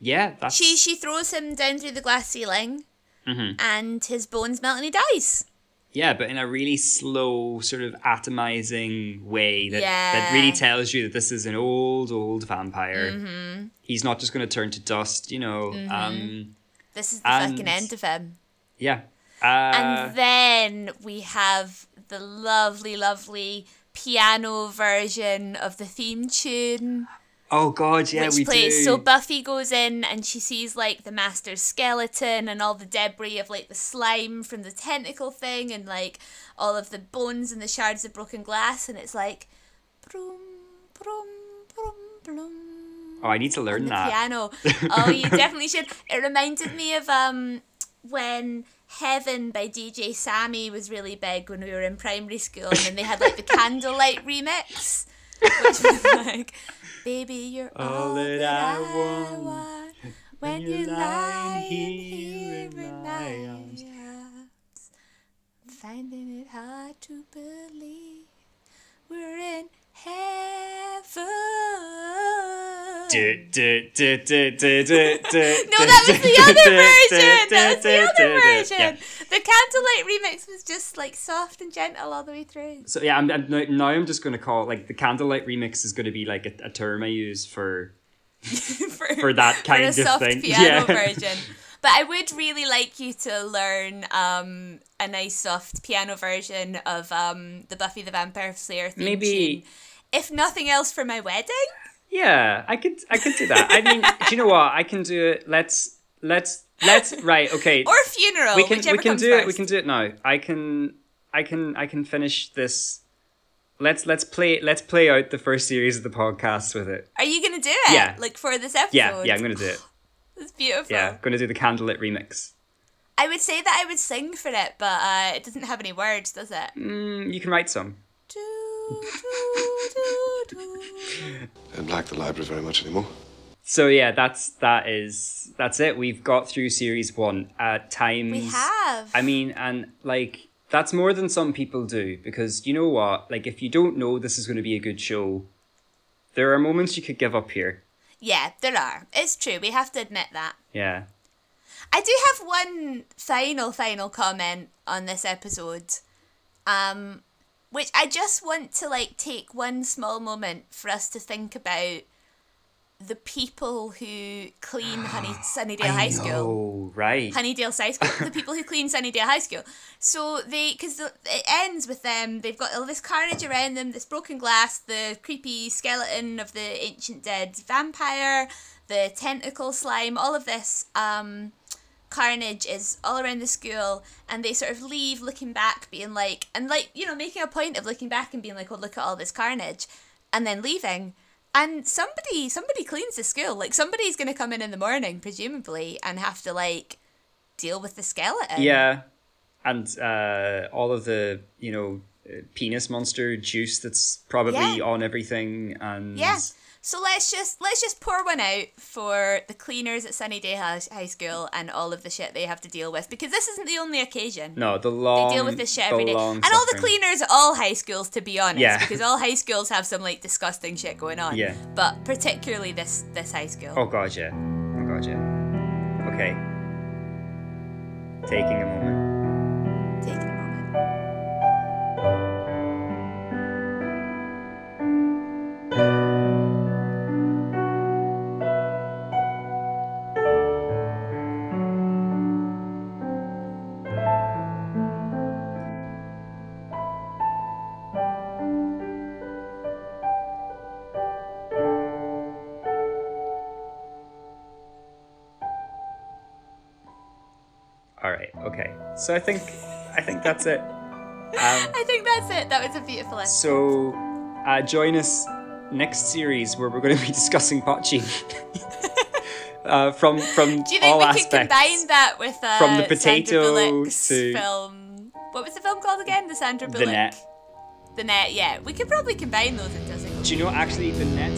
yeah, that's She she throws him down through the glass ceiling, Mhm. and his bones melt and he dies. Yeah, but in a really slow, sort of atomizing way that that really tells you that this is an old, old vampire. Mm-hmm. He's not just going to turn to dust, you know. Um, This is the And- fucking end of him. yeah. Uh, And then we have the lovely, lovely piano version of the theme tune, oh God, yeah, which we plays. do. So Buffy goes in and she sees like the master's skeleton and all the debris of like the slime from the tentacle thing and like all of the bones and the shards of broken glass, and it's like, broom, broom, broom, broom. oh, I need to learn that. piano. Oh, you definitely should. It reminded me of um when Heaven by DJ Sammy was really big when we were in primary school, and then they had like the Candlelight remix, which was like, "Baby, you're all, that, I want, when you're lying here in my arms." Finding it hard to believe we're in heaven. No, that was the other version. du- That was the other du- du- version. yeah. The Candlelight remix was just like soft and gentle all the way through. So yeah, I'm, I'm now, now I'm just going to call it, like the candlelight remix is going to be like a, a term I use for for, for that kind for a of soft thing. piano Yeah. version. But I would really like you to learn um, a nice soft piano version of um, the Buffy the Vampire Slayer theme Maybe- tune. If nothing else for my wedding. Yeah, I could I could do that. I mean, do you know what? I can do it. Let's let's let's right. Okay, Or funeral. we can we can do it. We can do it now. I can I can I can finish this. Let's let's play let's play out the first series of the podcast with it. Are you going to do it? Yeah. Like for this episode? Yeah, yeah, I'm gonna do it. It's beautiful. Yeah, gonna do the candlelit remix. I would say that I would sing for it, but uh, it doesn't have any words, does it? Mm, you can write some. Do. Don't like the library very much anymore. So yeah, that's that is that's it. We've got through series one at times. We have. I mean, and like that's more than some people do because you know what? Like if you don't know this is going to be a good show, there are moments you could give up here. Yeah, there are. It's true. We have to admit that. Yeah. I do have one final, final comment on this episode, um, which I just want to like take one small moment for us to think about the people who clean Honey Sunnydale High School. Oh right. Honeydale High School, the people who clean Sunnydale High School. So they, because it ends with them, they've got all this carnage around them, this broken glass, the creepy skeleton of the ancient dead vampire, the tentacle slime, all of this um, carnage is all around the school, and they sort of leave looking back, being like, and like, you know, making a point of looking back and being like, oh, look at all this carnage, and then leaving. And somebody, somebody cleans the school. Like somebody's gonna come in in the morning, presumably, and have to like deal with the skeleton. Yeah. And uh, all of the you know penis monster juice that's probably Yeah. on everything and Yeah. So let's just let's just pour one out for the cleaners at Sunnydale High, High School and all of the shit they have to deal with because this isn't the only occasion. no the long They deal with this shit every day. And all the cleaners at all high schools, to be honest, Yeah. because all high schools have some like disgusting shit going on. Yeah. But particularly this this high school. oh god yeah oh god yeah okay taking a moment Taking a moment. So i think i think that's it um, I think that's it. That was a beautiful episode. so uh, join us next series where we're going to be discussing botching uh, from from Do you think all we aspects could combine that with uh, From the potato to- film? What was the film called again? The Sandra Bullock. the net The net. Yeah, we could probably combine those into do you know actually the net